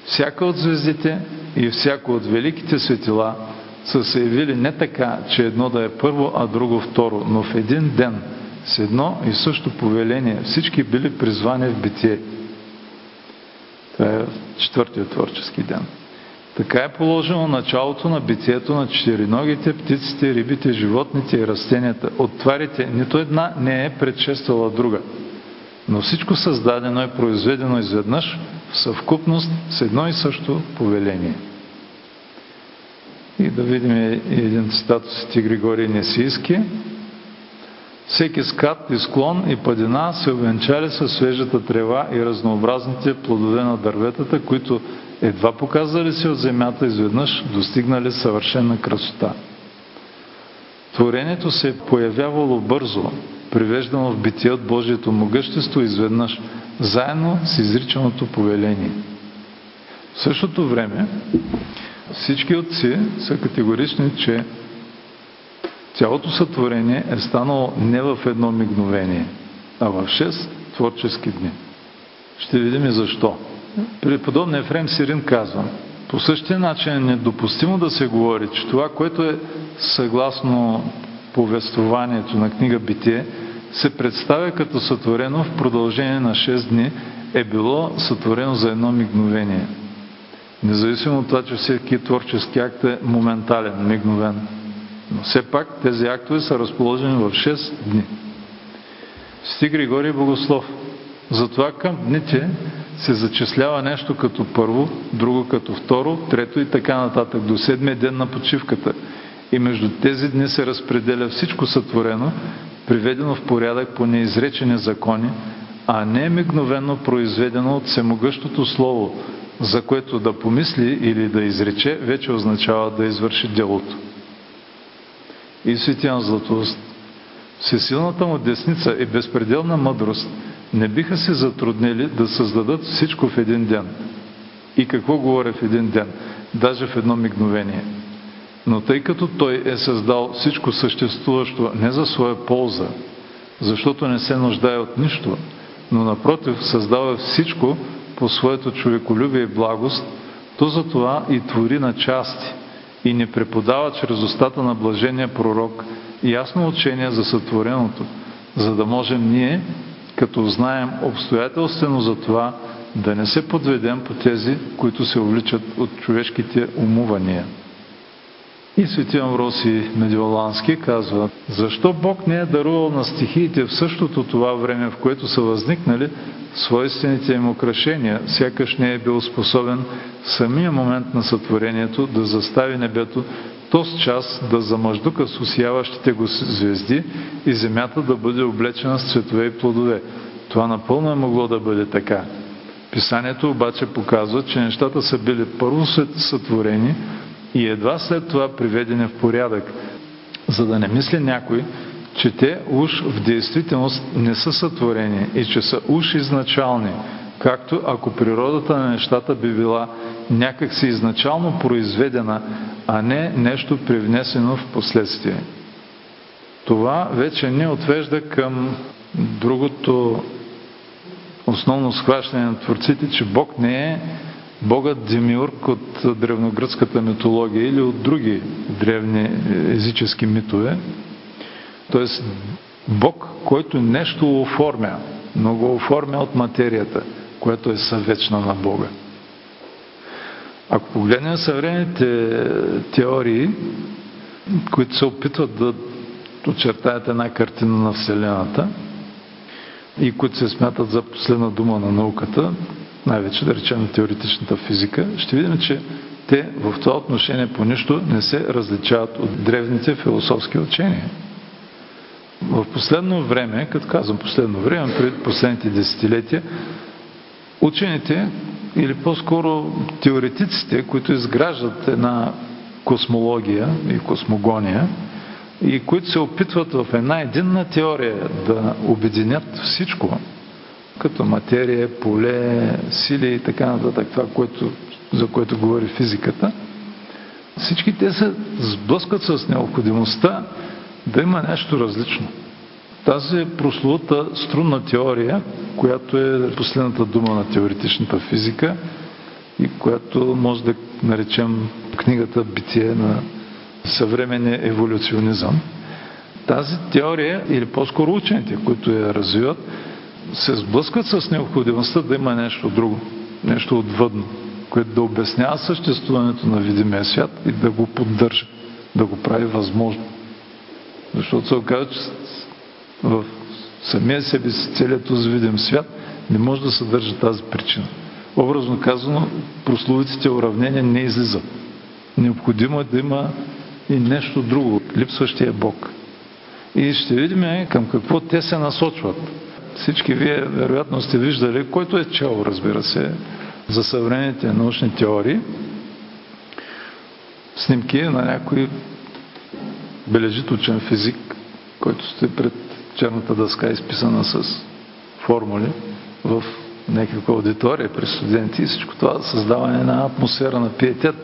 всяка от звездите и всяко от великите светила са се явили не така, че едно да е първо, а друго второ, но в един ден, с едно и също повеление, всички били призвани в битие. Това е четвъртия творчески ден. Така е положено началото на битието на четириногите, птиците, рибите, животните и растенията. От тварите нито една не е предшествала друга. Но всичко създадено е произведено изведнъж в съвкупност с едно и също повеление. И да видим един цитат от Григорий Несийски. Всеки скат и склон и падина се увенчали със свежата трева и разнообразните плодове на дърветата, които едва показали се от земята, изведнъж достигнали съвършена красота. Творението се е появявало бързо, привеждано в битие от Божието могъщество изведнъж, заедно с изричаното повеление. В същото време всички отци са категорични, че цялото сътворение е станало не в едно мигновение, а в 6 творчески дни. Ще видим и защо. При подобния Ефрем Сирин казва, по същия начин е недопустимо да се говори, че това, което е съгласно повествованието на книга Битие, се представя като сътворено в продължение на 6 дни, е било сътворено за едно мигновение. Независимо от това, че всеки творчески акт е моментален, мигновен. Но все пак тези актове са разположени в 6 дни. Сти Григорий Богослов. Затова към дните се зачислява нещо като първо, друго като второ, трето и така нататък, до седмия ден на почивката. И между тези дни се разпределя всичко сътворено, приведено в порядък по неизречени закони, а не мигновено произведено от всемогъщото Слово, за което да помисли или да изрече, вече означава да извърши делото. И Светиян Златост, всесилната му десница и безпределна мъдрост не биха се затруднили да създадат всичко в един ден. И какво говоря в един ден? Даже в едно мигновение. Но тъй като той е създал всичко съществуващо не за своя полза, защото не се нуждае от нищо, но напротив създава всичко по своето човеколюбие и благост, то за това и твори на части и не преподава чрез устата на блажения пророк ясно учение за сътвореното, за да можем ние, като знаем обстоятелствено за това, да не се подведем по тези, които се увличат от човешките умувания. И свети Амвросий Медиолански казва, защо Бог не е дарувал на стихиите в същото това време, в което са възникнали свойствените им украшения, сякаш не е бил способен в самия момент на сътворението да застави небето този час да замъждука с усяващите го след и земята да бъде облечена с цветове и плодове. Това напълно е могло да бъде така. Писанието обаче показва, че нещата са били първо сътворени, и едва след това приведени в порядък, за да не мисли някой, че те уж в действителност не са сътворени и че са уж изначални, както ако природата на нещата би била някакси изначално произведена, а не нещо привнесено в последствие. Това вече не отвежда към другото основно схващане на творците, че Бог не е Богът Демиург от древногръцката митология или от други древни езически митове. Тоест Бог, който нещо оформя, но го оформя от материята, която е съвечна на Бога. Ако погледнем съвременните теории, които се опитват да очертаят една картина на Вселената и които се смятат за последна дума на науката, най-вече да речем на теоретичната физика, ще видим, че те в това отношение по нищо не се различават от древните философски учения. В последно време, като казвам последно време, пред последните десетилетия, учените, или по-скоро теоретиците, които изграждат една космология и космогония, и които се опитват в една единна теория да обединят всичко, като материя, поле, сили и така нататък, това, което, за което говори физиката, всички те се сблъскват с необходимостта да има нещо различно. Тази прословута струнна теория, която е последната дума на теоретичната физика и която може да наречем книгата Битие на съвременния еволюционизъм, тази теория, или по-скоро учените, които я развиват, се сблъскват с необходимостта да има нещо друго, нещо отвъдно, което да обяснява съществуването на видимия свят и да го поддържа, да го прави възможно. Защото се оказва, че в самия себе си целият този видим свят не може да съдържа тази причина. Образно казано, прословиците уравнения не излизат. Необходимо е да има и нещо друго, липсващия Бог. И ще видим към какво те се насочват. Всички вие вероятно сте виждали, който е чел, разбира се, за съвременните научни теории, снимки на някой бележиточен физик, който сте пред черната дъска, изписана с формули в някаква аудитория при студенти и всичко това създава една атмосфера на пиетет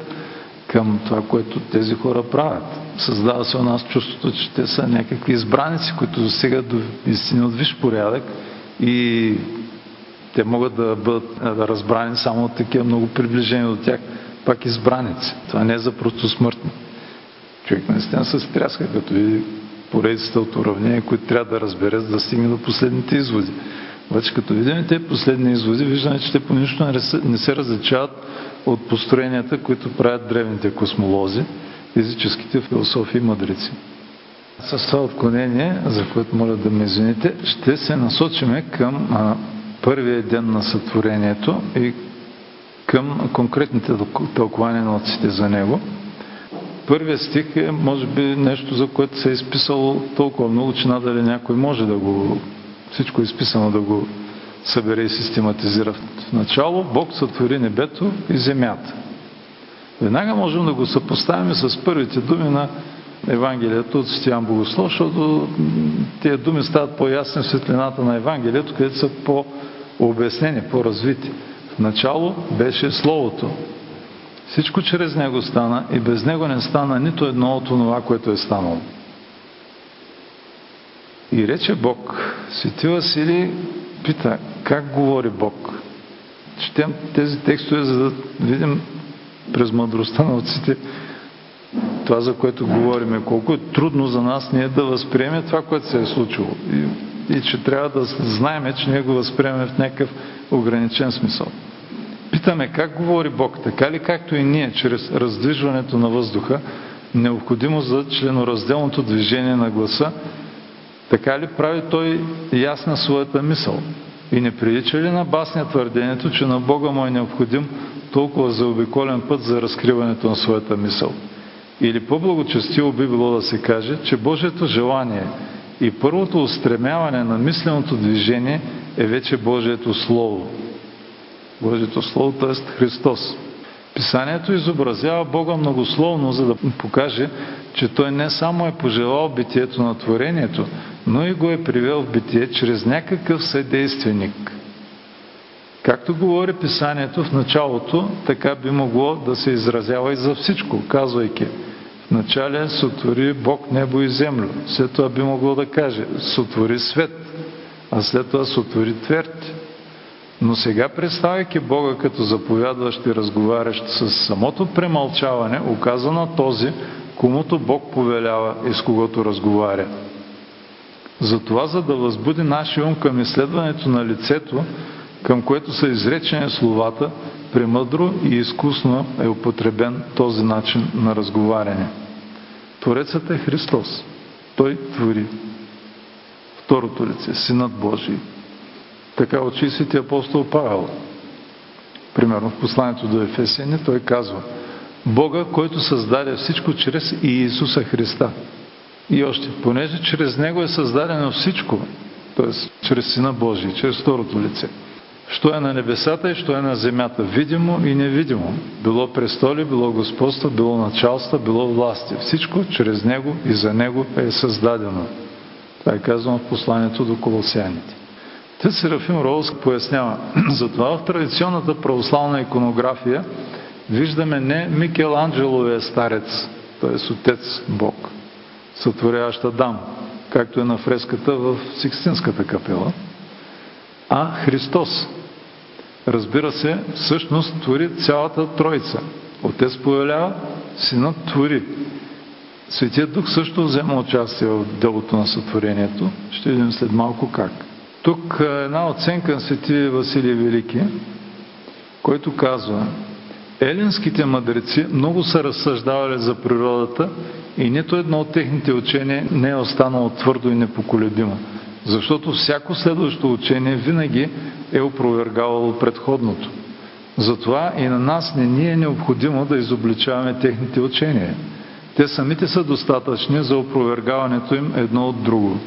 към това, което тези хора правят. Създава се у нас чувството, че те са някакви избраници, които достигат до истини от виш порядък и те могат да бъдат да разбрани само от такива много приближени до тях, пак избраници. Това не е за просто смъртни. Човек наистина се стряска, като види поредицата от уравнения, които трябва да разбере, за да стигне до последните изводи. Обаче като видим тези последни изводи, виждаме, че те по нищо не се различават от построенията, които правят древните космолози, физическите философи и мъдрици. С това отклонение, за което моля да ме извините, ще се насочиме към а, първия ден на сътворението и към конкретните тълкования на отците за него. Първият стих е, може би, нещо, за което се е изписало толкова много, че надали някой може да го... Всичко е изписано да го събере и систематизира. В начало Бог сътвори небето и земята. Веднага можем да го съпоставим с първите думи на Евангелието от Стиан Богослов, защото тези думи стават по-ясни в светлината на Евангелието, където са по-обяснени, по-развити. В начало беше Словото. Всичко чрез Него стана и без Него не стана нито едно от това, което е станало. И рече Бог, Свети Василий пита, как говори Бог? Четем тези текстове, за да видим през мъдростта на отците това, за което говориме, колко е трудно за нас ние да възприемем това, което се е случило. И, и че трябва да знаеме, че ние го възприемем в някакъв ограничен смисъл. Питаме как говори Бог, така ли както и ние, чрез раздвижването на въздуха, необходимо за членоразделното движение на гласа, така ли прави той ясна своята мисъл? И не прилича ли на басня твърдението, че на Бога му е необходим толкова заобиколен път за разкриването на своята мисъл? Или по-благочестиво би било да се каже, че Божието желание и първото устремяване на мисленото движение е вече Божието Слово. Божието Слово, т.е. Христос. Писанието изобразява Бога многословно, за да покаже, че Той не само е пожелал битието на творението, но и го е привел в битие чрез някакъв съдейственик. Както говори писанието в началото, така би могло да се изразява и за всичко, казвайки в начале сотвори Бог небо и землю. След това би могло да каже сотвори свет, а след това сотвори тверд. Но сега, представяйки Бога като заповядващ и разговарящ с самото премълчаване, оказа на този, комуто Бог повелява и с когото разговаря. Затова, за да възбуди нашия ум към изследването на лицето, към което са изречени словата, премъдро и изкусно е употребен този начин на разговаряне. Творецът е Христос. Той твори. Второто лице, Синът Божий. Така учи си апостол Павел. Примерно в посланието до Ефесени той казва Бога, който създаде всичко чрез Иисуса Христа. И още, понеже чрез Него е създадено всичко, т.е. чрез Сина Божий, чрез второто лице. Що е на небесата и що е на земята, видимо и невидимо. Било престоли, било господство, било началство, било власти. Всичко чрез Него и за Него е създадено. Това е казано в посланието до колосяните. Те Серафим Роуз пояснява, затова в традиционната православна иконография виждаме не Микеланджеловия старец, т.е. Отец Бог, сътворяващ Адам, както е на фреската в Сикстинската капела, а Христос. Разбира се, всъщност твори цялата Троица. Отец повелява, Синът твори. Светият Дух също взема участие в делото на сътворението. Ще видим след малко как. Тук е една оценка на свети Василий Велики, който казва Елинските мъдреци много са разсъждавали за природата и нито едно от техните учения не е останало твърдо и непоколебимо, защото всяко следващо учение винаги е опровергавало предходното. Затова и на нас не ни е необходимо да изобличаваме техните учения. Те самите са достатъчни за опровергаването им едно от друго.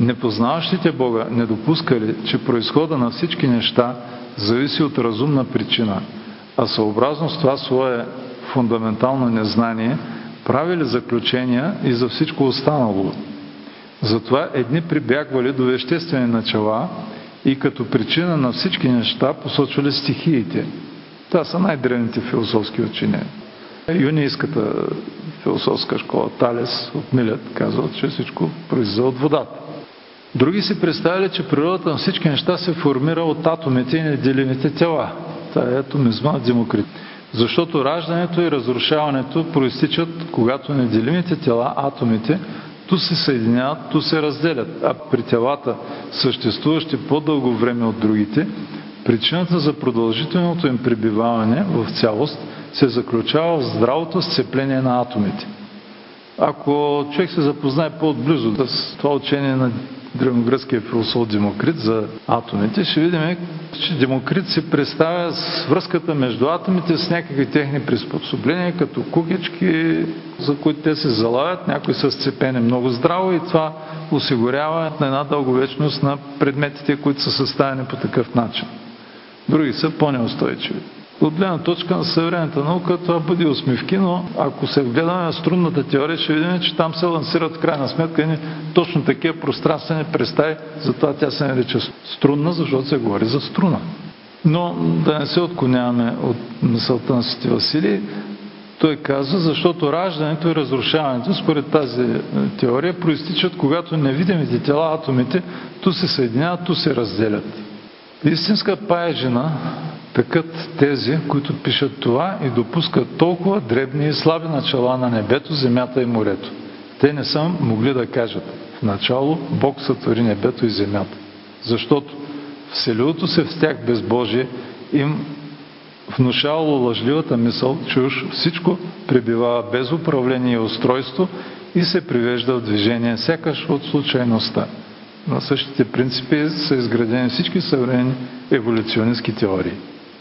Непознаващите Бога не допускали, че происхода на всички неща зависи от разумна причина, а съобразно с това свое фундаментално незнание правили заключения и за всичко останало. Затова едни прибягвали до веществени начала и като причина на всички неща посочвали стихиите. Това са най-древните философски учения. Юнийската философска школа Талес от Милет казва, че всичко произлиза от водата. Други си представили, че природата на всички неща се формира от атомите и неделимите тела. Това е атомизма на Демокрит. Защото раждането и разрушаването проистичат, когато неделимите тела, атомите, ту се съединяват, ту се разделят. А при телата, съществуващи по-дълго време от другите, причината за продължителното им пребиваване в цялост се заключава в здравото сцепление на атомите. Ако човек се запознае по-отблизо с това учение на древногръцкия философ Демокрит за атомите, ще видим, че Демокрит се представя с връзката между атомите с някакви техни приспособления, като кукички, за които те се залавят, някои са сцепени много здраво и това осигурява на една дълговечност на предметите, които са съставени по такъв начин. Други са по-неустойчиви. От гледна точка на съвременната наука това бъде усмивки, но ако се вгледаме на струнната теория, ще видим, че там се лансират в крайна сметка и точно такива пространствени представи, затова тя се нарича струнна, защото се говори за струна. Но да не се отклоняваме от мисълта на Свети Василий, той казва, защото раждането и разрушаването, според тази е, теория, проистичат, когато невидимите тела, атомите, ту се съединяват, ту се разделят. Истинска паежина такът тези, които пишат това и допускат толкова дребни и слаби начала на небето, земята и морето. Те не са могли да кажат в начало Бог сътвори небето и земята. Защото вселилото се в тях безбожие им внушавало лъжливата мисъл, че уж всичко пребивава без управление и устройство и се привежда в движение, сякаш от случайността. На същите принципи са изградени всички съвременни еволюционистски теории.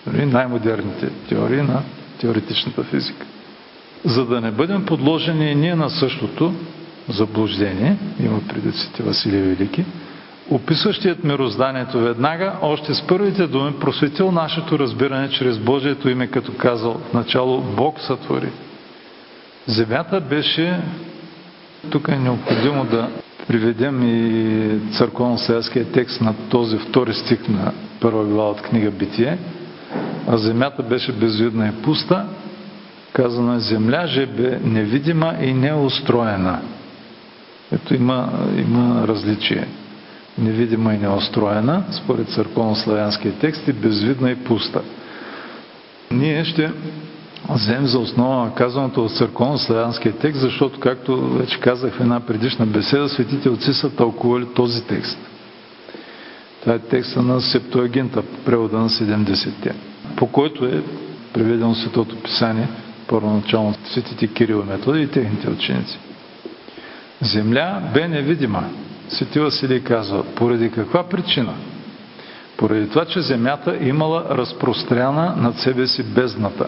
Нали, най-модерните теории на теоретичната физика. За да не бъдем подложени ние на същото заблуждение, има предиците Василия Велики, описващият мирозданието веднага, още с първите думи, просветил нашето разбиране чрез Божието име, като казал в начало Бог сътвори. Земята беше, тук е необходимо да приведем и църковно-следския текст на този втори стих на първа глава от книга Битие, а земята беше безвидна и пуста, казана земля же бе невидима и неустроена. Ето има, има различие. Невидима и неустроена, според църковно-славянския текст, и безвидна и пуста. Ние ще вземем за основа казаното от църковно-славянския текст, защото, както вече казах в една предишна беседа, светите отци са тълкували този текст. Това е текста на Септуагинта, превода на 70-те по който е преведено Светото Писание, първоначално светите Кирил и Методи и техните ученици. Земля бе невидима. Свети Василий казва, поради каква причина? Поради това, че земята имала разпростряна над себе си бездната.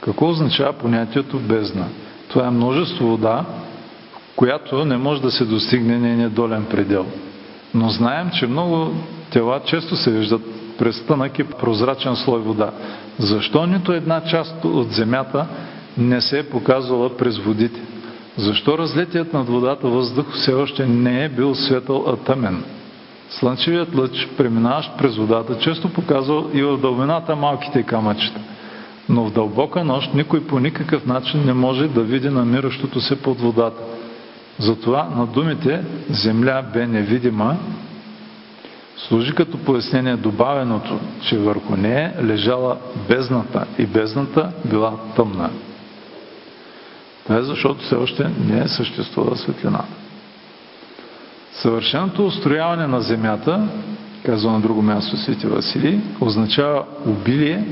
Какво означава понятието бездна? Това е множество вода, която не може да се достигне нейния долен предел. Но знаем, че много тела често се виждат през тънък и прозрачен слой вода. Защо нито една част от земята не се е показвала през водите? Защо разлетият над водата въздух все още не е бил светъл, а тъмен? Слънчевият лъч, преминаващ през водата, често показва и в дълбината малките камъчета. Но в дълбока нощ никой по никакъв начин не може да види намиращото се под водата. Затова на думите земя бе невидима служи като пояснение добавеното, че върху нея лежала бездната и бездната била тъмна. Това е защото все още не е съществува светлина. Съвършеното устрояване на земята, казва на друго място Свети Василий, означава обилие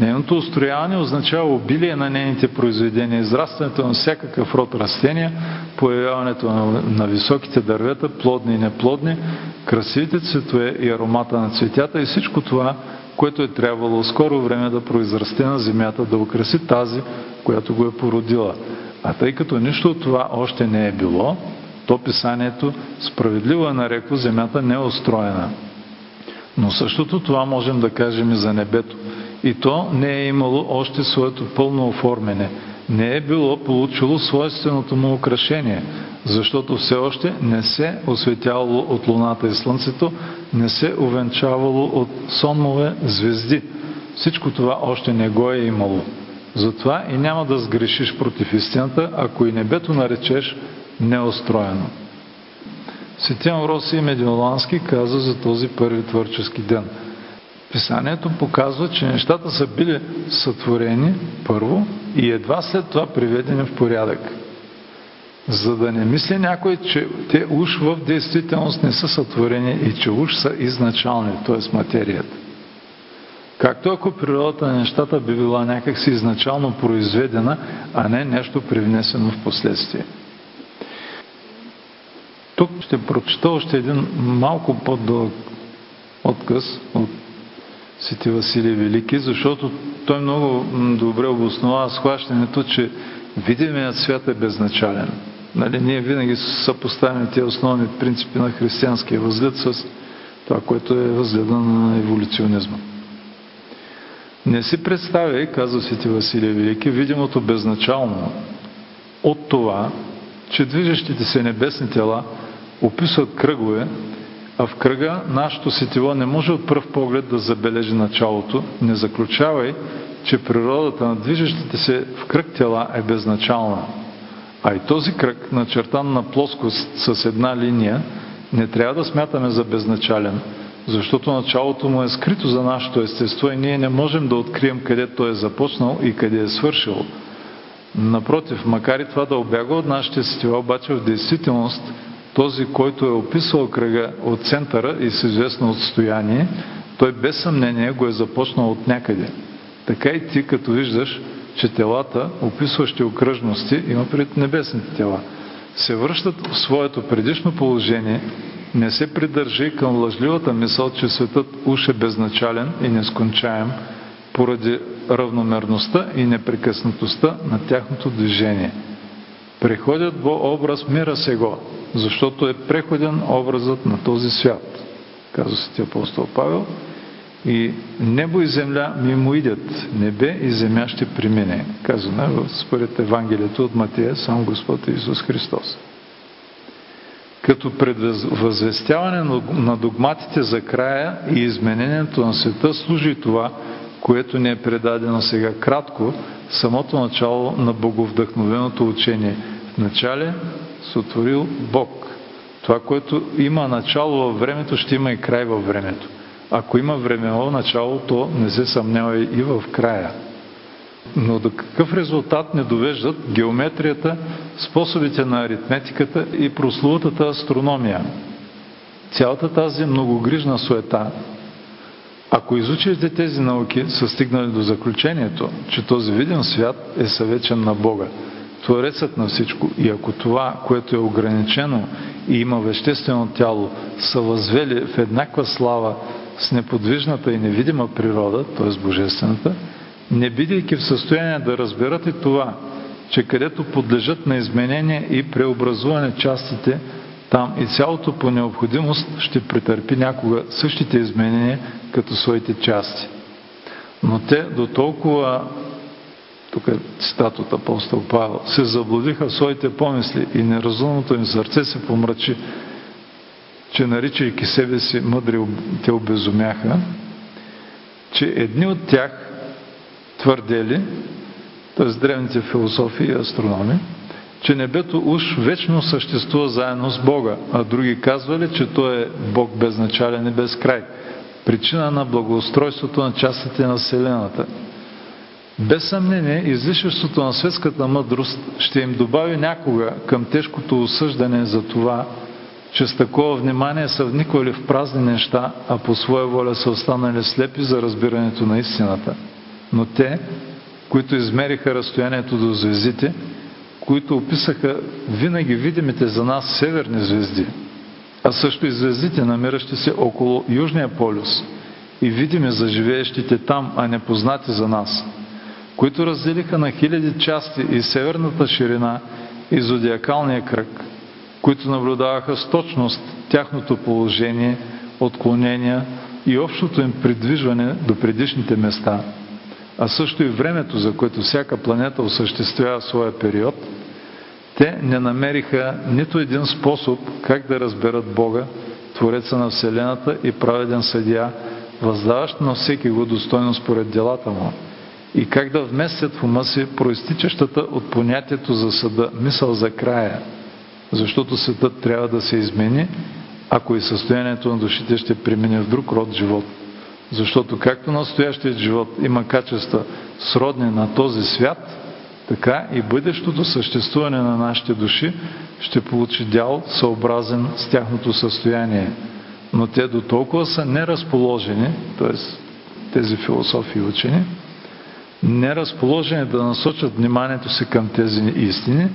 Нейното устрояване означава обилие на нейните произведения, израстването на всякакъв род растения, появяването на, високите дървета, плодни и неплодни, красивите цветове и аромата на цветята и всичко това, което е трябвало скоро време да произрасте на земята, да украси тази, която го е породила. А тъй като нищо от това още не е било, то писанието справедливо е нарекло земята неустроена. Но същото това можем да кажем и за небето и то не е имало още своето пълно оформяне. Не е било получило свойственото му украшение, защото все още не се осветявало от луната и слънцето, не се увенчавало от сонмове звезди. Всичко това още не го е имало. Затова и няма да сгрешиш против истината, ако и небето наречеш неустроено. Светиан Роси Медиолански каза за този първи творчески ден – Писанието показва, че нещата са били сътворени първо и едва след това приведени в порядък. За да не мисли някой, че те уж в действителност не са сътворени и че уж са изначални, т.е. материята. Както ако природата на нещата би била някакси изначално произведена, а не нещо привнесено в последствие. Тук ще прочета още един малко по-дълъг отказ от Свети Василий Велики, защото той много добре обоснова схващането, че видимият свят е безначален. Нали, ние винаги съпоставяме тези основни принципи на християнския възглед с това, което е възгледа на еволюционизма. Не си представяй, казва Свети Василия Велики, видимото безначално от това, че движещите се небесни тела описват кръгове, а в кръга нашето сетиво не може от пръв поглед да забележи началото. Не заключавай, че природата на движещите се в кръг тела е безначална. А и този кръг, начертан на плоскост с една линия, не трябва да смятаме за безначален, защото началото му е скрито за нашето естество и ние не можем да открием къде той е започнал и къде е свършил. Напротив, макар и това да обяга от нашите сетива, обаче в действителност този, който е описал кръга от центъра и с известно отстояние, той без съмнение го е започнал от някъде. Така и ти, като виждаш, че телата, описващи окръжности, има пред небесните тела, се връщат в своето предишно положение, не се придържи към лъжливата мисъл, че светът уж е безначален и нескончаем, поради равномерността и непрекъснатостта на тяхното движение. Преходят во образ мира сего, защото е преходен образът на този свят, казва Свети апостол Павел. И небо и земя мимо идят, небе и земя ще премине, казано е според Евангелието от Матия, сам Господ Исус Христос. Като предвъзвестяване на догматите за края и изменението на света служи това, което ни е предадено сега кратко, самото начало на боговдъхновеното учение. В начале сътворил Бог. Това, което има начало във времето, ще има и край във времето. Ако има времево начало, то не се съмнява и в края. Но до какъв резултат не довеждат геометрията, способите на аритметиката и прословутата астрономия? Цялата тази многогрижна суета, ако изучите тези науки, са стигнали до заключението, че този виден свят е съвечен на Бога. Творецът на всичко. И ако това, което е ограничено и има веществено тяло, са възвели в еднаква слава с неподвижната и невидима природа, т.е. божествената, не бидейки в състояние да разберат и това, че където подлежат на изменение и преобразуване частите, там и цялото по необходимост ще претърпи някога същите изменения като своите части. Но те до толкова тук е цитат от апостол Павел, се заблудиха в своите помисли и неразумното им сърце се помрачи, че наричайки себе си мъдри, те обезумяха, че едни от тях твърдели, т.е. древните философи и астрономи, че небето уж вечно съществува заедно с Бога, а други казвали, че Той е Бог безначален и безкрай, причина на благоустройството на частите на Вселената. Без съмнение, излишеството на светската мъдрост ще им добави някога към тежкото осъждане за това, че с такова внимание са вниквали в празни неща, а по своя воля са останали слепи за разбирането на истината. Но те, които измериха разстоянието до звездите, които описаха винаги видимите за нас северни звезди, а също и звездите, намиращи се около Южния полюс и видими за живеещите там, а непознати за нас, които разделиха на хиляди части и северната ширина и зодиакалния кръг, които наблюдаваха с точност тяхното положение, отклонения и общото им придвижване до предишните места, а също и времето, за което всяка планета осъществява своя период, те не намериха нито един способ как да разберат Бога, Твореца на Вселената и праведен съдия, въздаващ на всеки го достойно според делата му, и как да вместят в ума си проистичащата от понятието за съда мисъл за края – защото светът трябва да се измени, ако и състоянието на душите ще премине в друг род живот. Защото както настоящият живот има качества сродни на този свят, така и бъдещото съществуване на нашите души ще получи дял съобразен с тяхното състояние. Но те до толкова са неразположени, т.е. тези философи и учени, неразположени да насочат вниманието си към тези истини,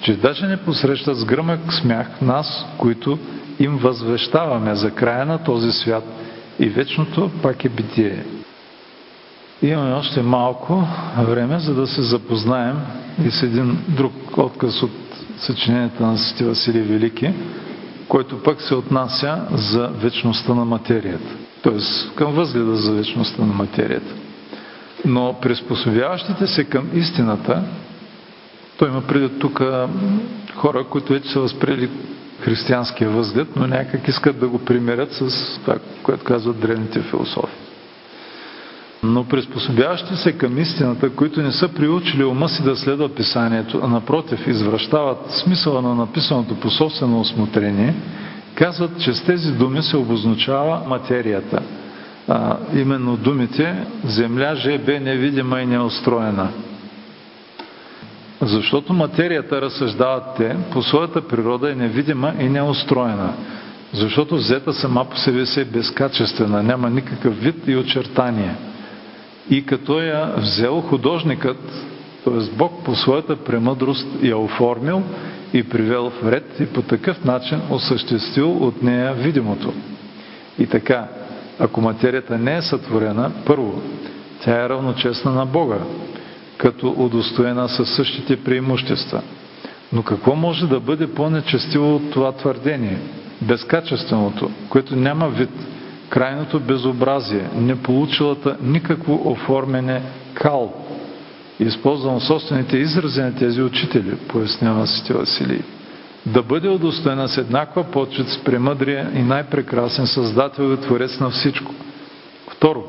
че даже не посрещат с гръмък смях нас, които им възвещаваме за края на този свят и вечното пак е битие. Имаме още малко време, за да се запознаем и с един друг отказ от съчиненията на Свети Василий Велики, който пък се отнася за вечността на материята, т.е. към възгледа за вечността на материята. Но приспособяващите се към истината той има преди тук хора, които вече са възприели християнския възглед, но някак искат да го примерят с това, което казват древните философи. Но приспособяващи се към истината, които не са приучили ума си да следва писанието, а напротив извръщават смисъла на написаното по собствено осмотрение, казват, че с тези думи се обозначава материята. А, именно думите земля, ЖБ, невидима и неустроена. Защото материята, разсъждават те, по своята природа е невидима и неустроена. Защото взета сама по себе си е безкачествена, няма никакъв вид и очертание. И като я взел художникът, т.е. Бог по своята премъдрост я оформил и привел в ред и по такъв начин осъществил от нея видимото. И така, ако материята не е сътворена, първо, тя е равночестна на Бога, като удостоена със същите преимущества. Но какво може да бъде по-нечестиво от това твърдение? Безкачественото, което няма вид, крайното безобразие, не получилата никакво оформене кал. Използвам собствените изрази на тези учители, пояснява Свети Василий. Да бъде удостоена с еднаква почет с премъдрия и най-прекрасен Създател и Творец на всичко. Второ,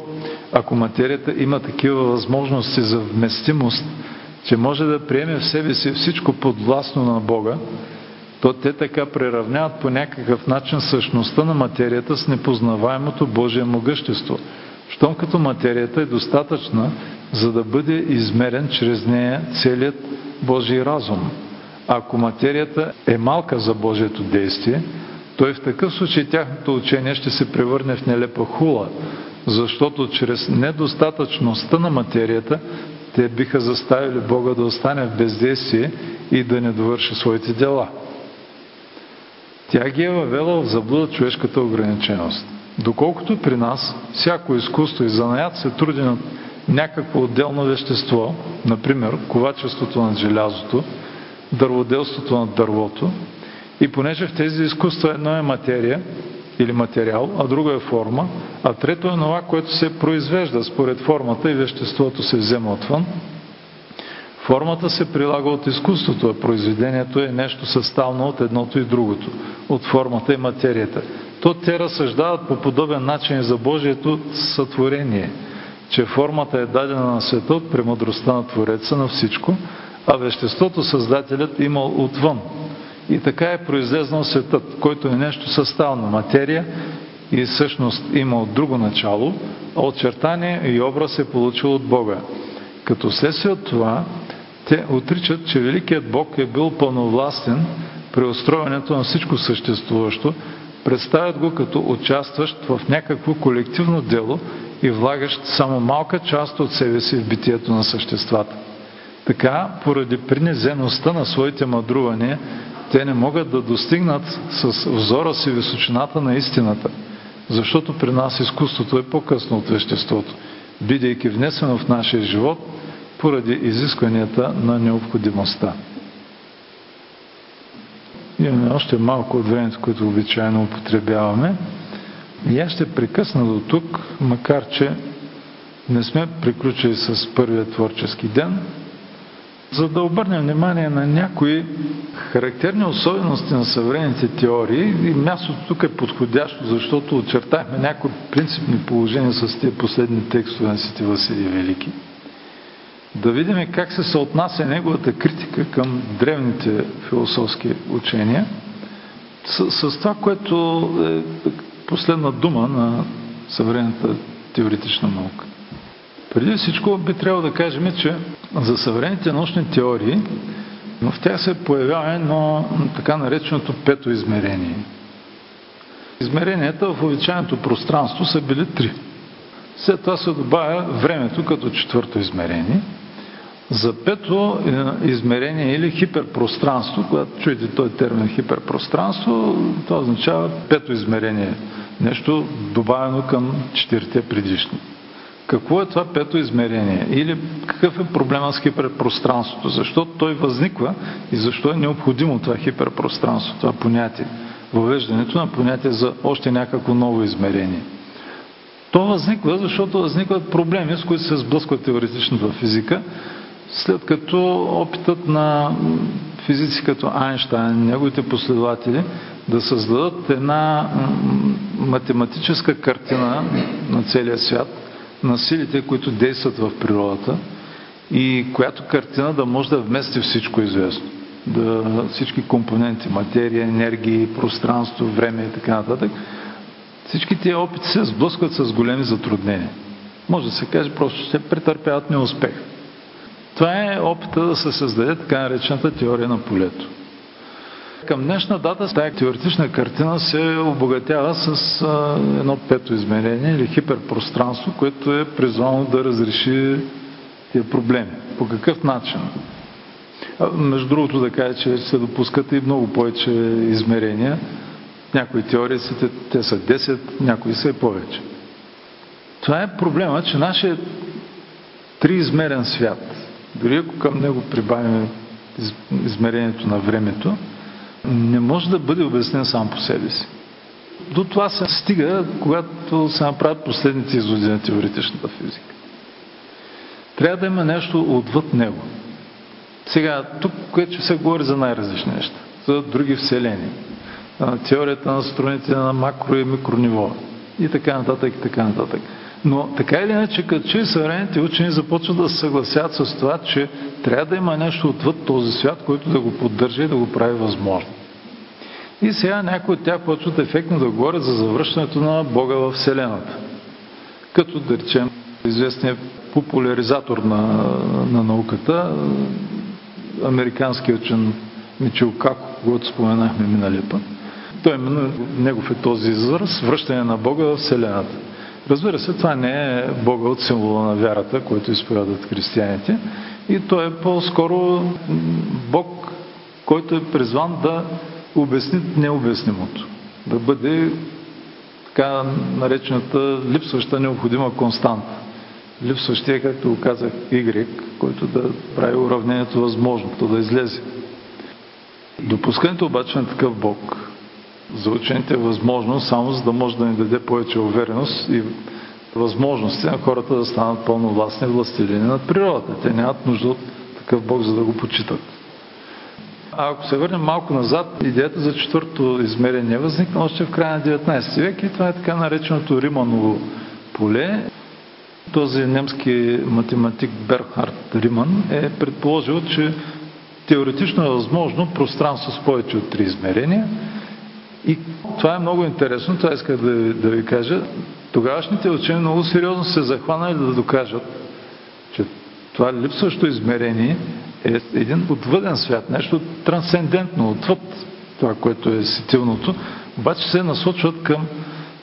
ако материята има такива възможности за вместимост, че може да приеме в себе си всичко подвластно на Бога, то те така преравняват по някакъв начин същността на материята с непознаваемото Божие могъщество. Щом като материята е достатъчна, за да бъде измерен чрез нея целият Божий разум. Ако материята е малка за Божието действие, то и в такъв случай тяхното учение ще се превърне в нелепа хула, защото чрез недостатъчността на материята те биха заставили Бога да остане в бездействие и да не довърши своите дела. Тя ги е въвела в заблуда човешката ограниченост. Доколкото при нас всяко изкуство и занаят се труди на някакво отделно вещество, например ковачеството на желязото, дърводелството на дървото, и понеже в тези изкуства едно е материя, или материал, а друго е форма, а трето е това, което се произвежда според формата и веществото се взема отвън. Формата се прилага от изкуството, а произведението е нещо съставно от едното и другото, от формата и материята. То те разсъждават по подобен начин за Божието сътворение, че формата е дадена на света от премъдростта на Твореца на всичко, а веществото Създателят имал отвън. И така е произлезнал светът, който е нещо съставна материя и всъщност има от друго начало, а очертание и образ е получил от Бога. Като следствие от това, те отричат, че Великият Бог е бил пълновластен при устроенето на всичко съществуващо, представят го като участващ в някакво колективно дело и влагащ само малка част от себе си в битието на съществата. Така, поради принизеността на своите мъдрувания, те не могат да достигнат с взора си височината на истината, защото при нас изкуството е по-късно от веществото, бидейки внесено в нашия живот поради изискванията на необходимостта. Имаме още малко от времето, което обичайно употребяваме. И аз ще прекъсна до тук, макар че не сме приключили с първия творчески ден, за да обърнем внимание на някои характерни особености на съвременните теории и мястото тук е подходящо, защото очертахме някои принципни положения с тези последни текстове на Сити Василий Велики. Да видим как се съотнася неговата критика към древните философски учения с, с това, което е последна дума на съвременната теоретична наука. Преди всичко би трябвало да кажем, че за съвременните научни теории в тях се появява едно така нареченото пето измерение. Измеренията в обичайното пространство са били три. След това се добавя времето като четвърто измерение. За пето е, измерение или хиперпространство, когато чуете този термин хиперпространство, това означава пето измерение. Нещо добавено към четирите предишни. Какво е това пето измерение? Или какъв е проблема с хиперпространството? Защо той възниква и защо е необходимо това хиперпространство, това понятие? Въвеждането на понятие за още някакво ново измерение. То възниква, защото възникват проблеми, с които се сблъсква теоретичната физика, след като опитът на физици като Айнштайн, неговите последователи, да създадат една математическа картина на целия свят, на силите, които действат в природата и която картина да може да вмести всичко известно. Да, всички компоненти, материя, енергия, пространство, време и така нататък. Всички тези опити се сблъскват с големи затруднения. Може да се каже, просто ще претърпяват неуспех. Това е опита да се създаде така наречената теория на полето. Към днешна дата тази теоретична картина се обогатява с едно пето измерение или хиперпространство, което е призвано да разреши тия проблеми. По какъв начин? Между другото да кажа, че се допускат и много повече измерения. Някои теории са, те, те са 10, някои са и повече. Това е проблема, че нашия триизмерен свят, дори ако към него прибавим измерението на времето, не може да бъде обяснен сам по себе си. До това се стига, когато се направят последните изводи на теоретичната физика. Трябва да има нещо отвъд него. Сега, тук, което се говори за най-различни неща, за други вселени, теорията на струните на макро и микрониво и така нататък и така нататък. Но така или иначе, като че съвременните учени започват да се съгласят с това, че трябва да има нещо отвъд този свят, който да го поддържа и да го прави възможно. И сега някои от тях почват ефектно да говорят за завръщането на Бога в Вселената. Като да речем известният популяризатор на, на науката, американският учен Мичил Како, когато споменахме миналия път. Той именно негов е този израз, връщане на Бога в Вселената. Разбира се, това не е Бога от символа на вярата, който изповядат християните. И той е по-скоро Бог, който е призван да обясни необяснимото. Да бъде така наречената липсваща необходима константа. Липсващия, както го казах, Y, който да прави уравнението възможното, да излезе. Допускането обаче на такъв Бог за учените е възможно само за да може да ни даде повече увереност и възможности на хората да станат пълновластни властелини над природата. Те нямат нужда от такъв Бог, за да го почитат. А ако се върнем малко назад, идеята за четвърто измерение възникна още в края на 19 век и това е така нареченото Риманово поле. Този немски математик Берхард Риман е предположил, че теоретично е възможно пространство с повече от три измерения. И това е много интересно, това исках да, да ви кажа. Тогавашните учени много сериозно се захванали да докажат, че това липсващо измерение е един отвъден свят, нещо трансцендентно, отвъд това, което е сетилното, обаче се насочват към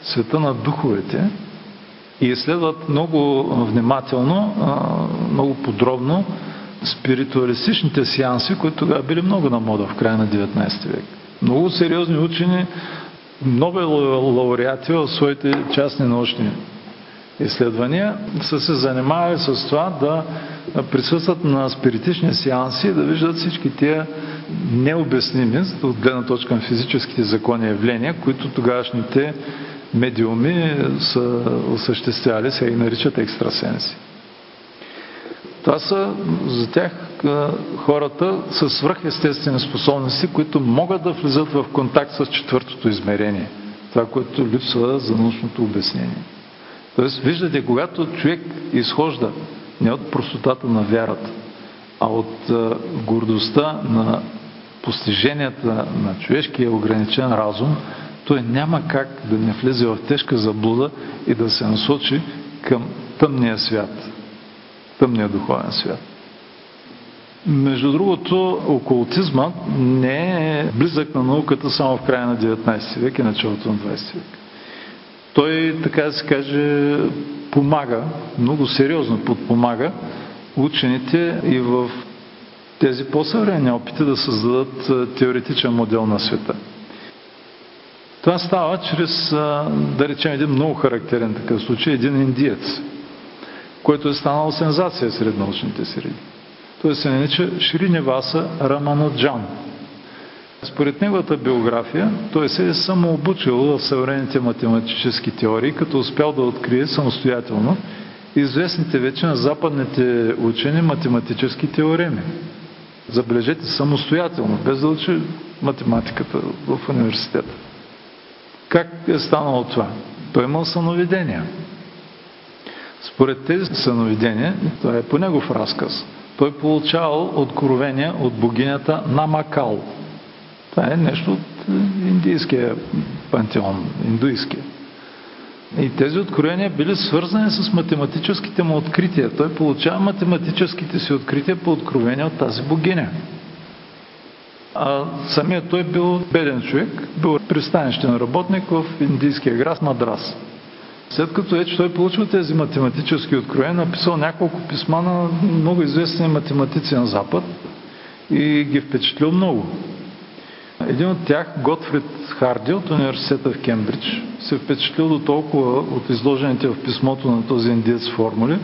света на духовете и изследват много внимателно, много подробно спиритуалистичните сеанси, които тогава били много на мода в края на 19 век. Много сериозни учени, Нобел лауреати в своите частни научни изследвания са се занимавали с това да присъстват на спиритични сеанси и да виждат всички тия необясними от гледна точка на физическите закони явления, които тогавашните медиуми са осъществявали, се и наричат екстрасенси. Това са за тях хората с свръхестествени способности, които могат да влизат в контакт с четвъртото измерение. Това, което липсва за научното обяснение. Тоест, виждате, когато човек изхожда не от простотата на вярата, а от гордостта на постиженията на човешкия ограничен разум, той няма как да не влезе в тежка заблуда и да се насочи към тъмния свят, тъмния духовен свят. Между другото, окултизма не е близък на науката само в края на 19 век и началото на 20 век. Той, така да се каже, помага, много сериозно подпомага учените и в тези по-съвременни опити да създадат теоретичен модел на света. Това става чрез, да речем, един много характерен такъв случай, един индиец, който е станал сензация сред научните среди. Той се нарича Шриневаса Раманаджан. Според неговата биография, той се е самообучил в съвременните математически теории, като успял да открие самостоятелно известните вече на западните учени математически теореми. Забележете самостоятелно, без да учи математиката в университета. Как е станало това? Той имал съновидения. Според тези съновидения, това е по негов разказ, той получавал откровения от богинята Намакал. Това е нещо от индийския пантеон, индуистския. И тези откровения били свързани с математическите му открития. Той получава математическите си открития по откровения от тази богиня. А самият той бил беден човек, бил пристанищен работник в индийския град Мадрас. След като вече той получил тези математически откровения, написал няколко писма на много известни математици на Запад и ги впечатлил много. Един от тях, Готфрид Харди от университета в Кембридж, се впечатлил до толкова от изложените в писмото на този индиец формули,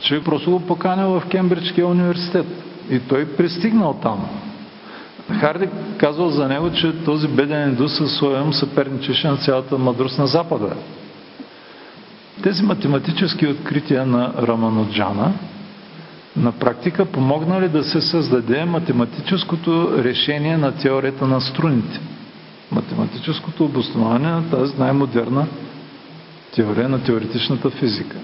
че просто го поканил в Кембриджския университет. И той пристигнал там. Харди казвал за него, че този беден индус със своя съперничеше на цялата мъдрост на Запада. Тези математически открития на Раманоджана на практика помогнали да се създаде математическото решение на теорията на струните. Математическото обоснование на тази най-модерна теория на теоретичната физика.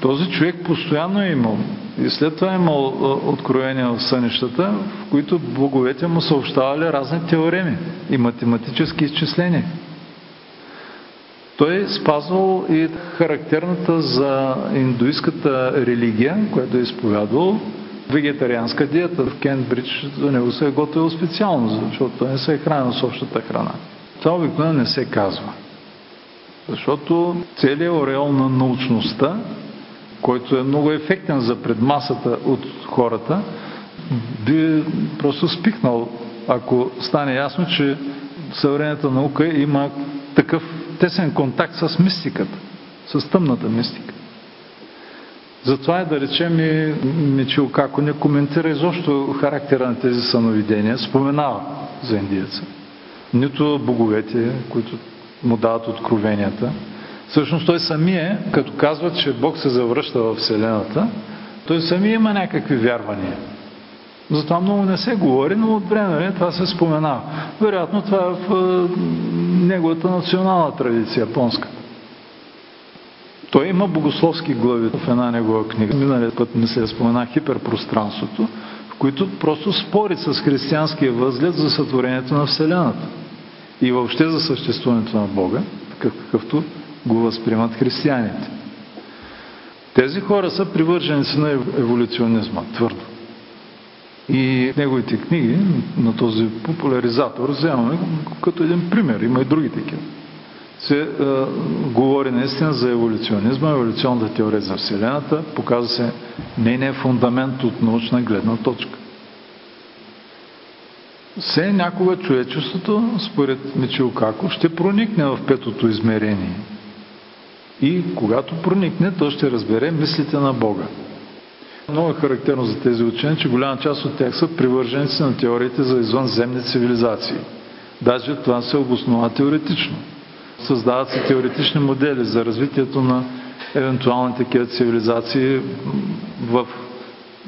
Този човек постоянно е имал и след това е имал откровения в сънищата, в които боговете му съобщавали разни теореми и математически изчисления. Той е спазвал и характерната за индуистката религия, която е изповядвал, вегетарианска диета. В Кенбридж за него се е готвил специално, защото той не се е хранил с общата храна. Това обикновено не се казва. Защото целият ореол на научността, който е много ефектен за предмасата от хората, би просто спихнал, ако стане ясно, че съвременната наука има такъв тесен контакт с мистиката, с тъмната мистика. Затова е да речем и Мичил Како не коментира изобщо характера на тези съновидения, споменава за индиеца. Нито боговете, които му дават откровенията. Всъщност той самия, като казва, че Бог се завръща в Вселената, той самия има някакви вярвания. Затова много не се говори, но от време време това се споменава. Вероятно това е в неговата национална традиция, японска. Той има богословски глави в една негова книга. Миналият път ми се спомена хиперпространството, в които просто спорят с християнския възглед за сътворението на Вселената и въобще за съществуването на Бога, такъв какъвто го възприемат християните. Тези хора са привърженици на еволюционизма, твърдо. И неговите книги на този популяризатор вземаме като един пример. Има и други такива. Се е, говори наистина за еволюционизма, еволюционната теория за Вселената, показва се нейният фундамент от научна гледна точка. Все някога човечеството, според Мичил Како, ще проникне в петото измерение. И когато проникне, то ще разбере мислите на Бога. Много е характерно за тези учени, че голяма част от тях са привърженици на теориите за извънземни цивилизации. Даже това се обоснова теоретично. Създават се теоретични модели за развитието на евентуални такива цивилизации в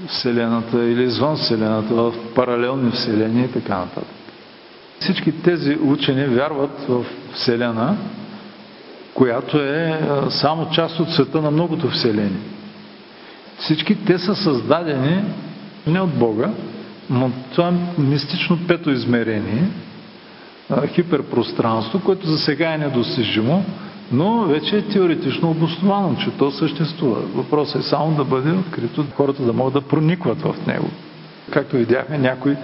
Вселената или извън Вселената, в паралелни Вселени и така нататък. Всички тези учени вярват в Вселена, която е само част от света на многото Вселени. Всички те са създадени не от Бога, но това мистично пето измерение, хиперпространство, което за сега е недостижимо, но вече е теоретично обосновано, че то съществува. Въпросът е само да бъде открито, хората да могат да проникват в него. Както видяхме, някои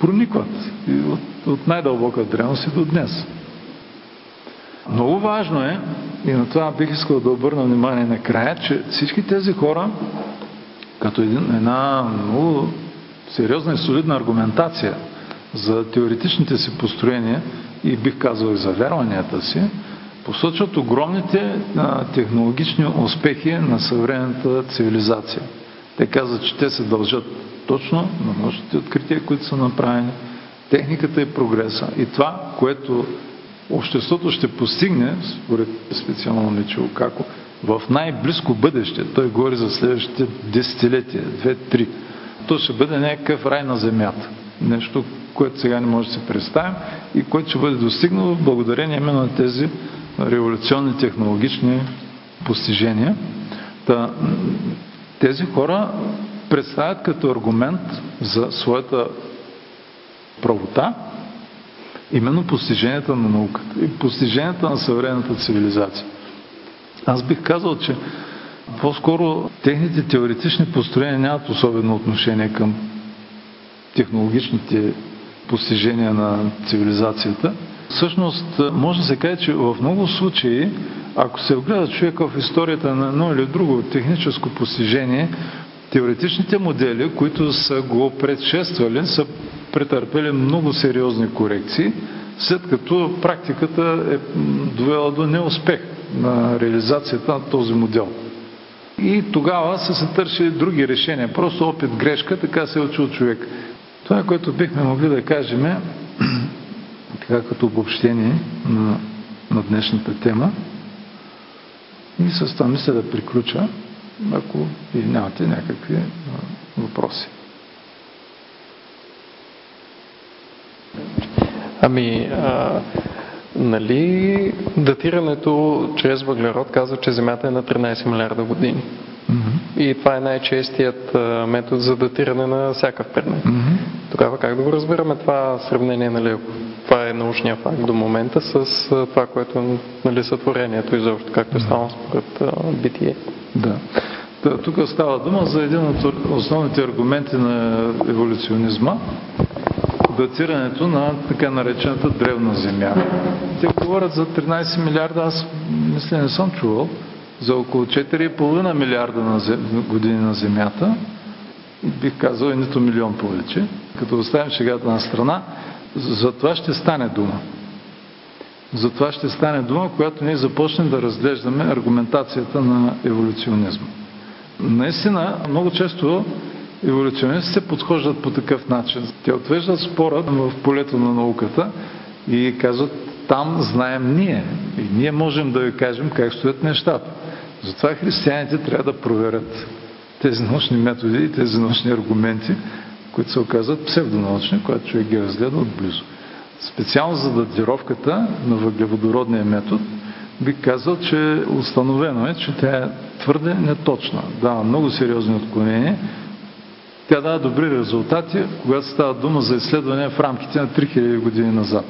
проникват и от, от най-дълбока древност и до днес. Много важно е, и на това бих искал да обърна внимание накрая, че всички тези хора, като една много сериозна и солидна аргументация за теоретичните си построения и бих казал и за вярванията си, посочват огромните а, технологични успехи на съвременната цивилизация. Те казват, че те се дължат точно на научните открития, които са направени, техниката и прогреса. И това, което обществото ще постигне, според специално Мичо Како, в най-близко бъдеще, той говори за следващите десетилетия, две-три, то ще бъде някакъв рай на земята. Нещо, което сега не може да се представим и което ще бъде достигнало благодарение именно на тези революционни технологични постижения. Та, тези хора представят като аргумент за своята правота именно постиженията на науката и постиженията на съвременната цивилизация. Аз бих казал, че по-скоро техните теоретични построения нямат особено отношение към технологичните постижения на цивилизацията. Всъщност, може да се каже, че в много случаи, ако се вгледа човек в историята на едно или друго техническо постижение, теоретичните модели, които са го предшествали, са претърпели много сериозни корекции, след като практиката е довела до неуспех на реализацията на този модел. И тогава са се търсили други решения. Просто опит грешка, така се е учил човек. Това, което бихме могли да кажем така като обобщение на, на днешната тема. И с това мисля да приключа, ако и нямате някакви въпроси. Ами, а, нали, датирането чрез въглерод казва, че Земята е на 13 милиарда години. Mm-hmm. И това е най-честият метод за датиране на всякакъв предмет. Mm-hmm. Тогава как да го разбираме това сравнение, нали, това е научния факт до момента с това, което нали, сътворението изобщо, както е станало според битие? Да. Тук става дума за един от основните аргументи на еволюционизма, датирането на така наречената древна земя. Те говорят за 13 милиарда, аз мисля не съм чувал, за около 4,5 милиарда на зем... години на Земята, бих казал и нито милион повече, като оставим шегата на страна, за това ще стане дума. За това ще стане дума, когато ние започнем да разглеждаме аргументацията на еволюционизма. Наистина, много често еволюционистите подхождат по такъв начин. Те отвеждат спора в полето на науката и казват, там знаем ние. И ние можем да ви кажем как стоят нещата. Затова християните трябва да проверят тези научни методи и тези научни аргументи, които се оказват псевдонаучни, когато човек ги разгледа отблизо. Специално за датировката на въглеводородния метод, бих казал, че установено е, че тя е твърде неточна. Да, много сериозни отклонения, Тя дава добри резултати, когато става дума за изследвания в рамките на 3000 години назад.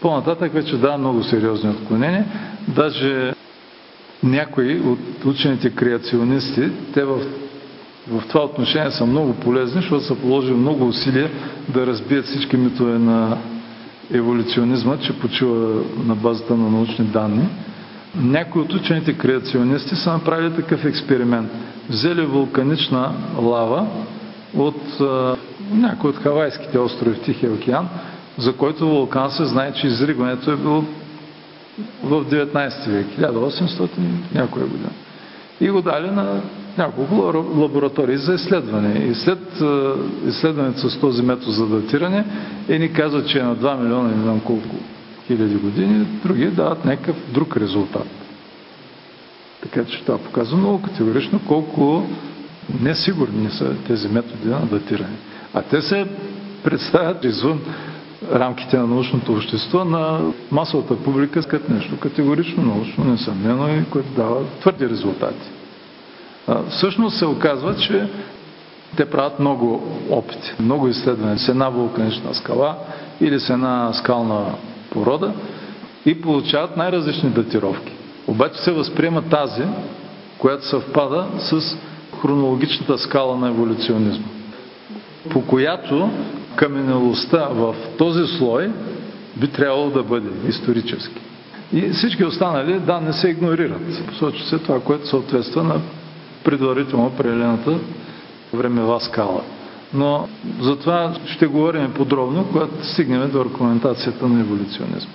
По-нататък вече дава много сериозни отклонения. Даже някои от учените креационисти, те в, в това отношение са много полезни, защото са положили много усилия да разбият всички митове на еволюционизма, че почива на базата на научни данни. Някои от учените креационисти са направили такъв експеримент. Взели вулканична лава от а, някои от хавайските острови в Тихия океан, за който вулкан се знае, че изригването е било в 19 век, 1800 някоя година. И го дали на няколко лаборатории за изследване. И след изследването с този метод за датиране, ни казват, че е на 2 милиона и не знам колко хиляди години, други дават някакъв друг резултат. Така че това показва много категорично колко несигурни са тези методи на датиране. А те се представят извън рамките на научното общество на масовата публика като нещо категорично научно, несъмнено и което дава твърди резултати. А, всъщност се оказва, че те правят много опити, много изследвания с една вулканична скала или с една скална порода и получават най-различни датировки. Обаче се възприема тази, която съвпада с хронологичната скала на еволюционизма, по която каменелостта в този слой би трябвало да бъде исторически. И всички останали данни се игнорират. Посочва се това, което съответства на предварително определената времева скала. Но за това ще говорим подробно, когато стигнем до аргументацията на еволюционизма.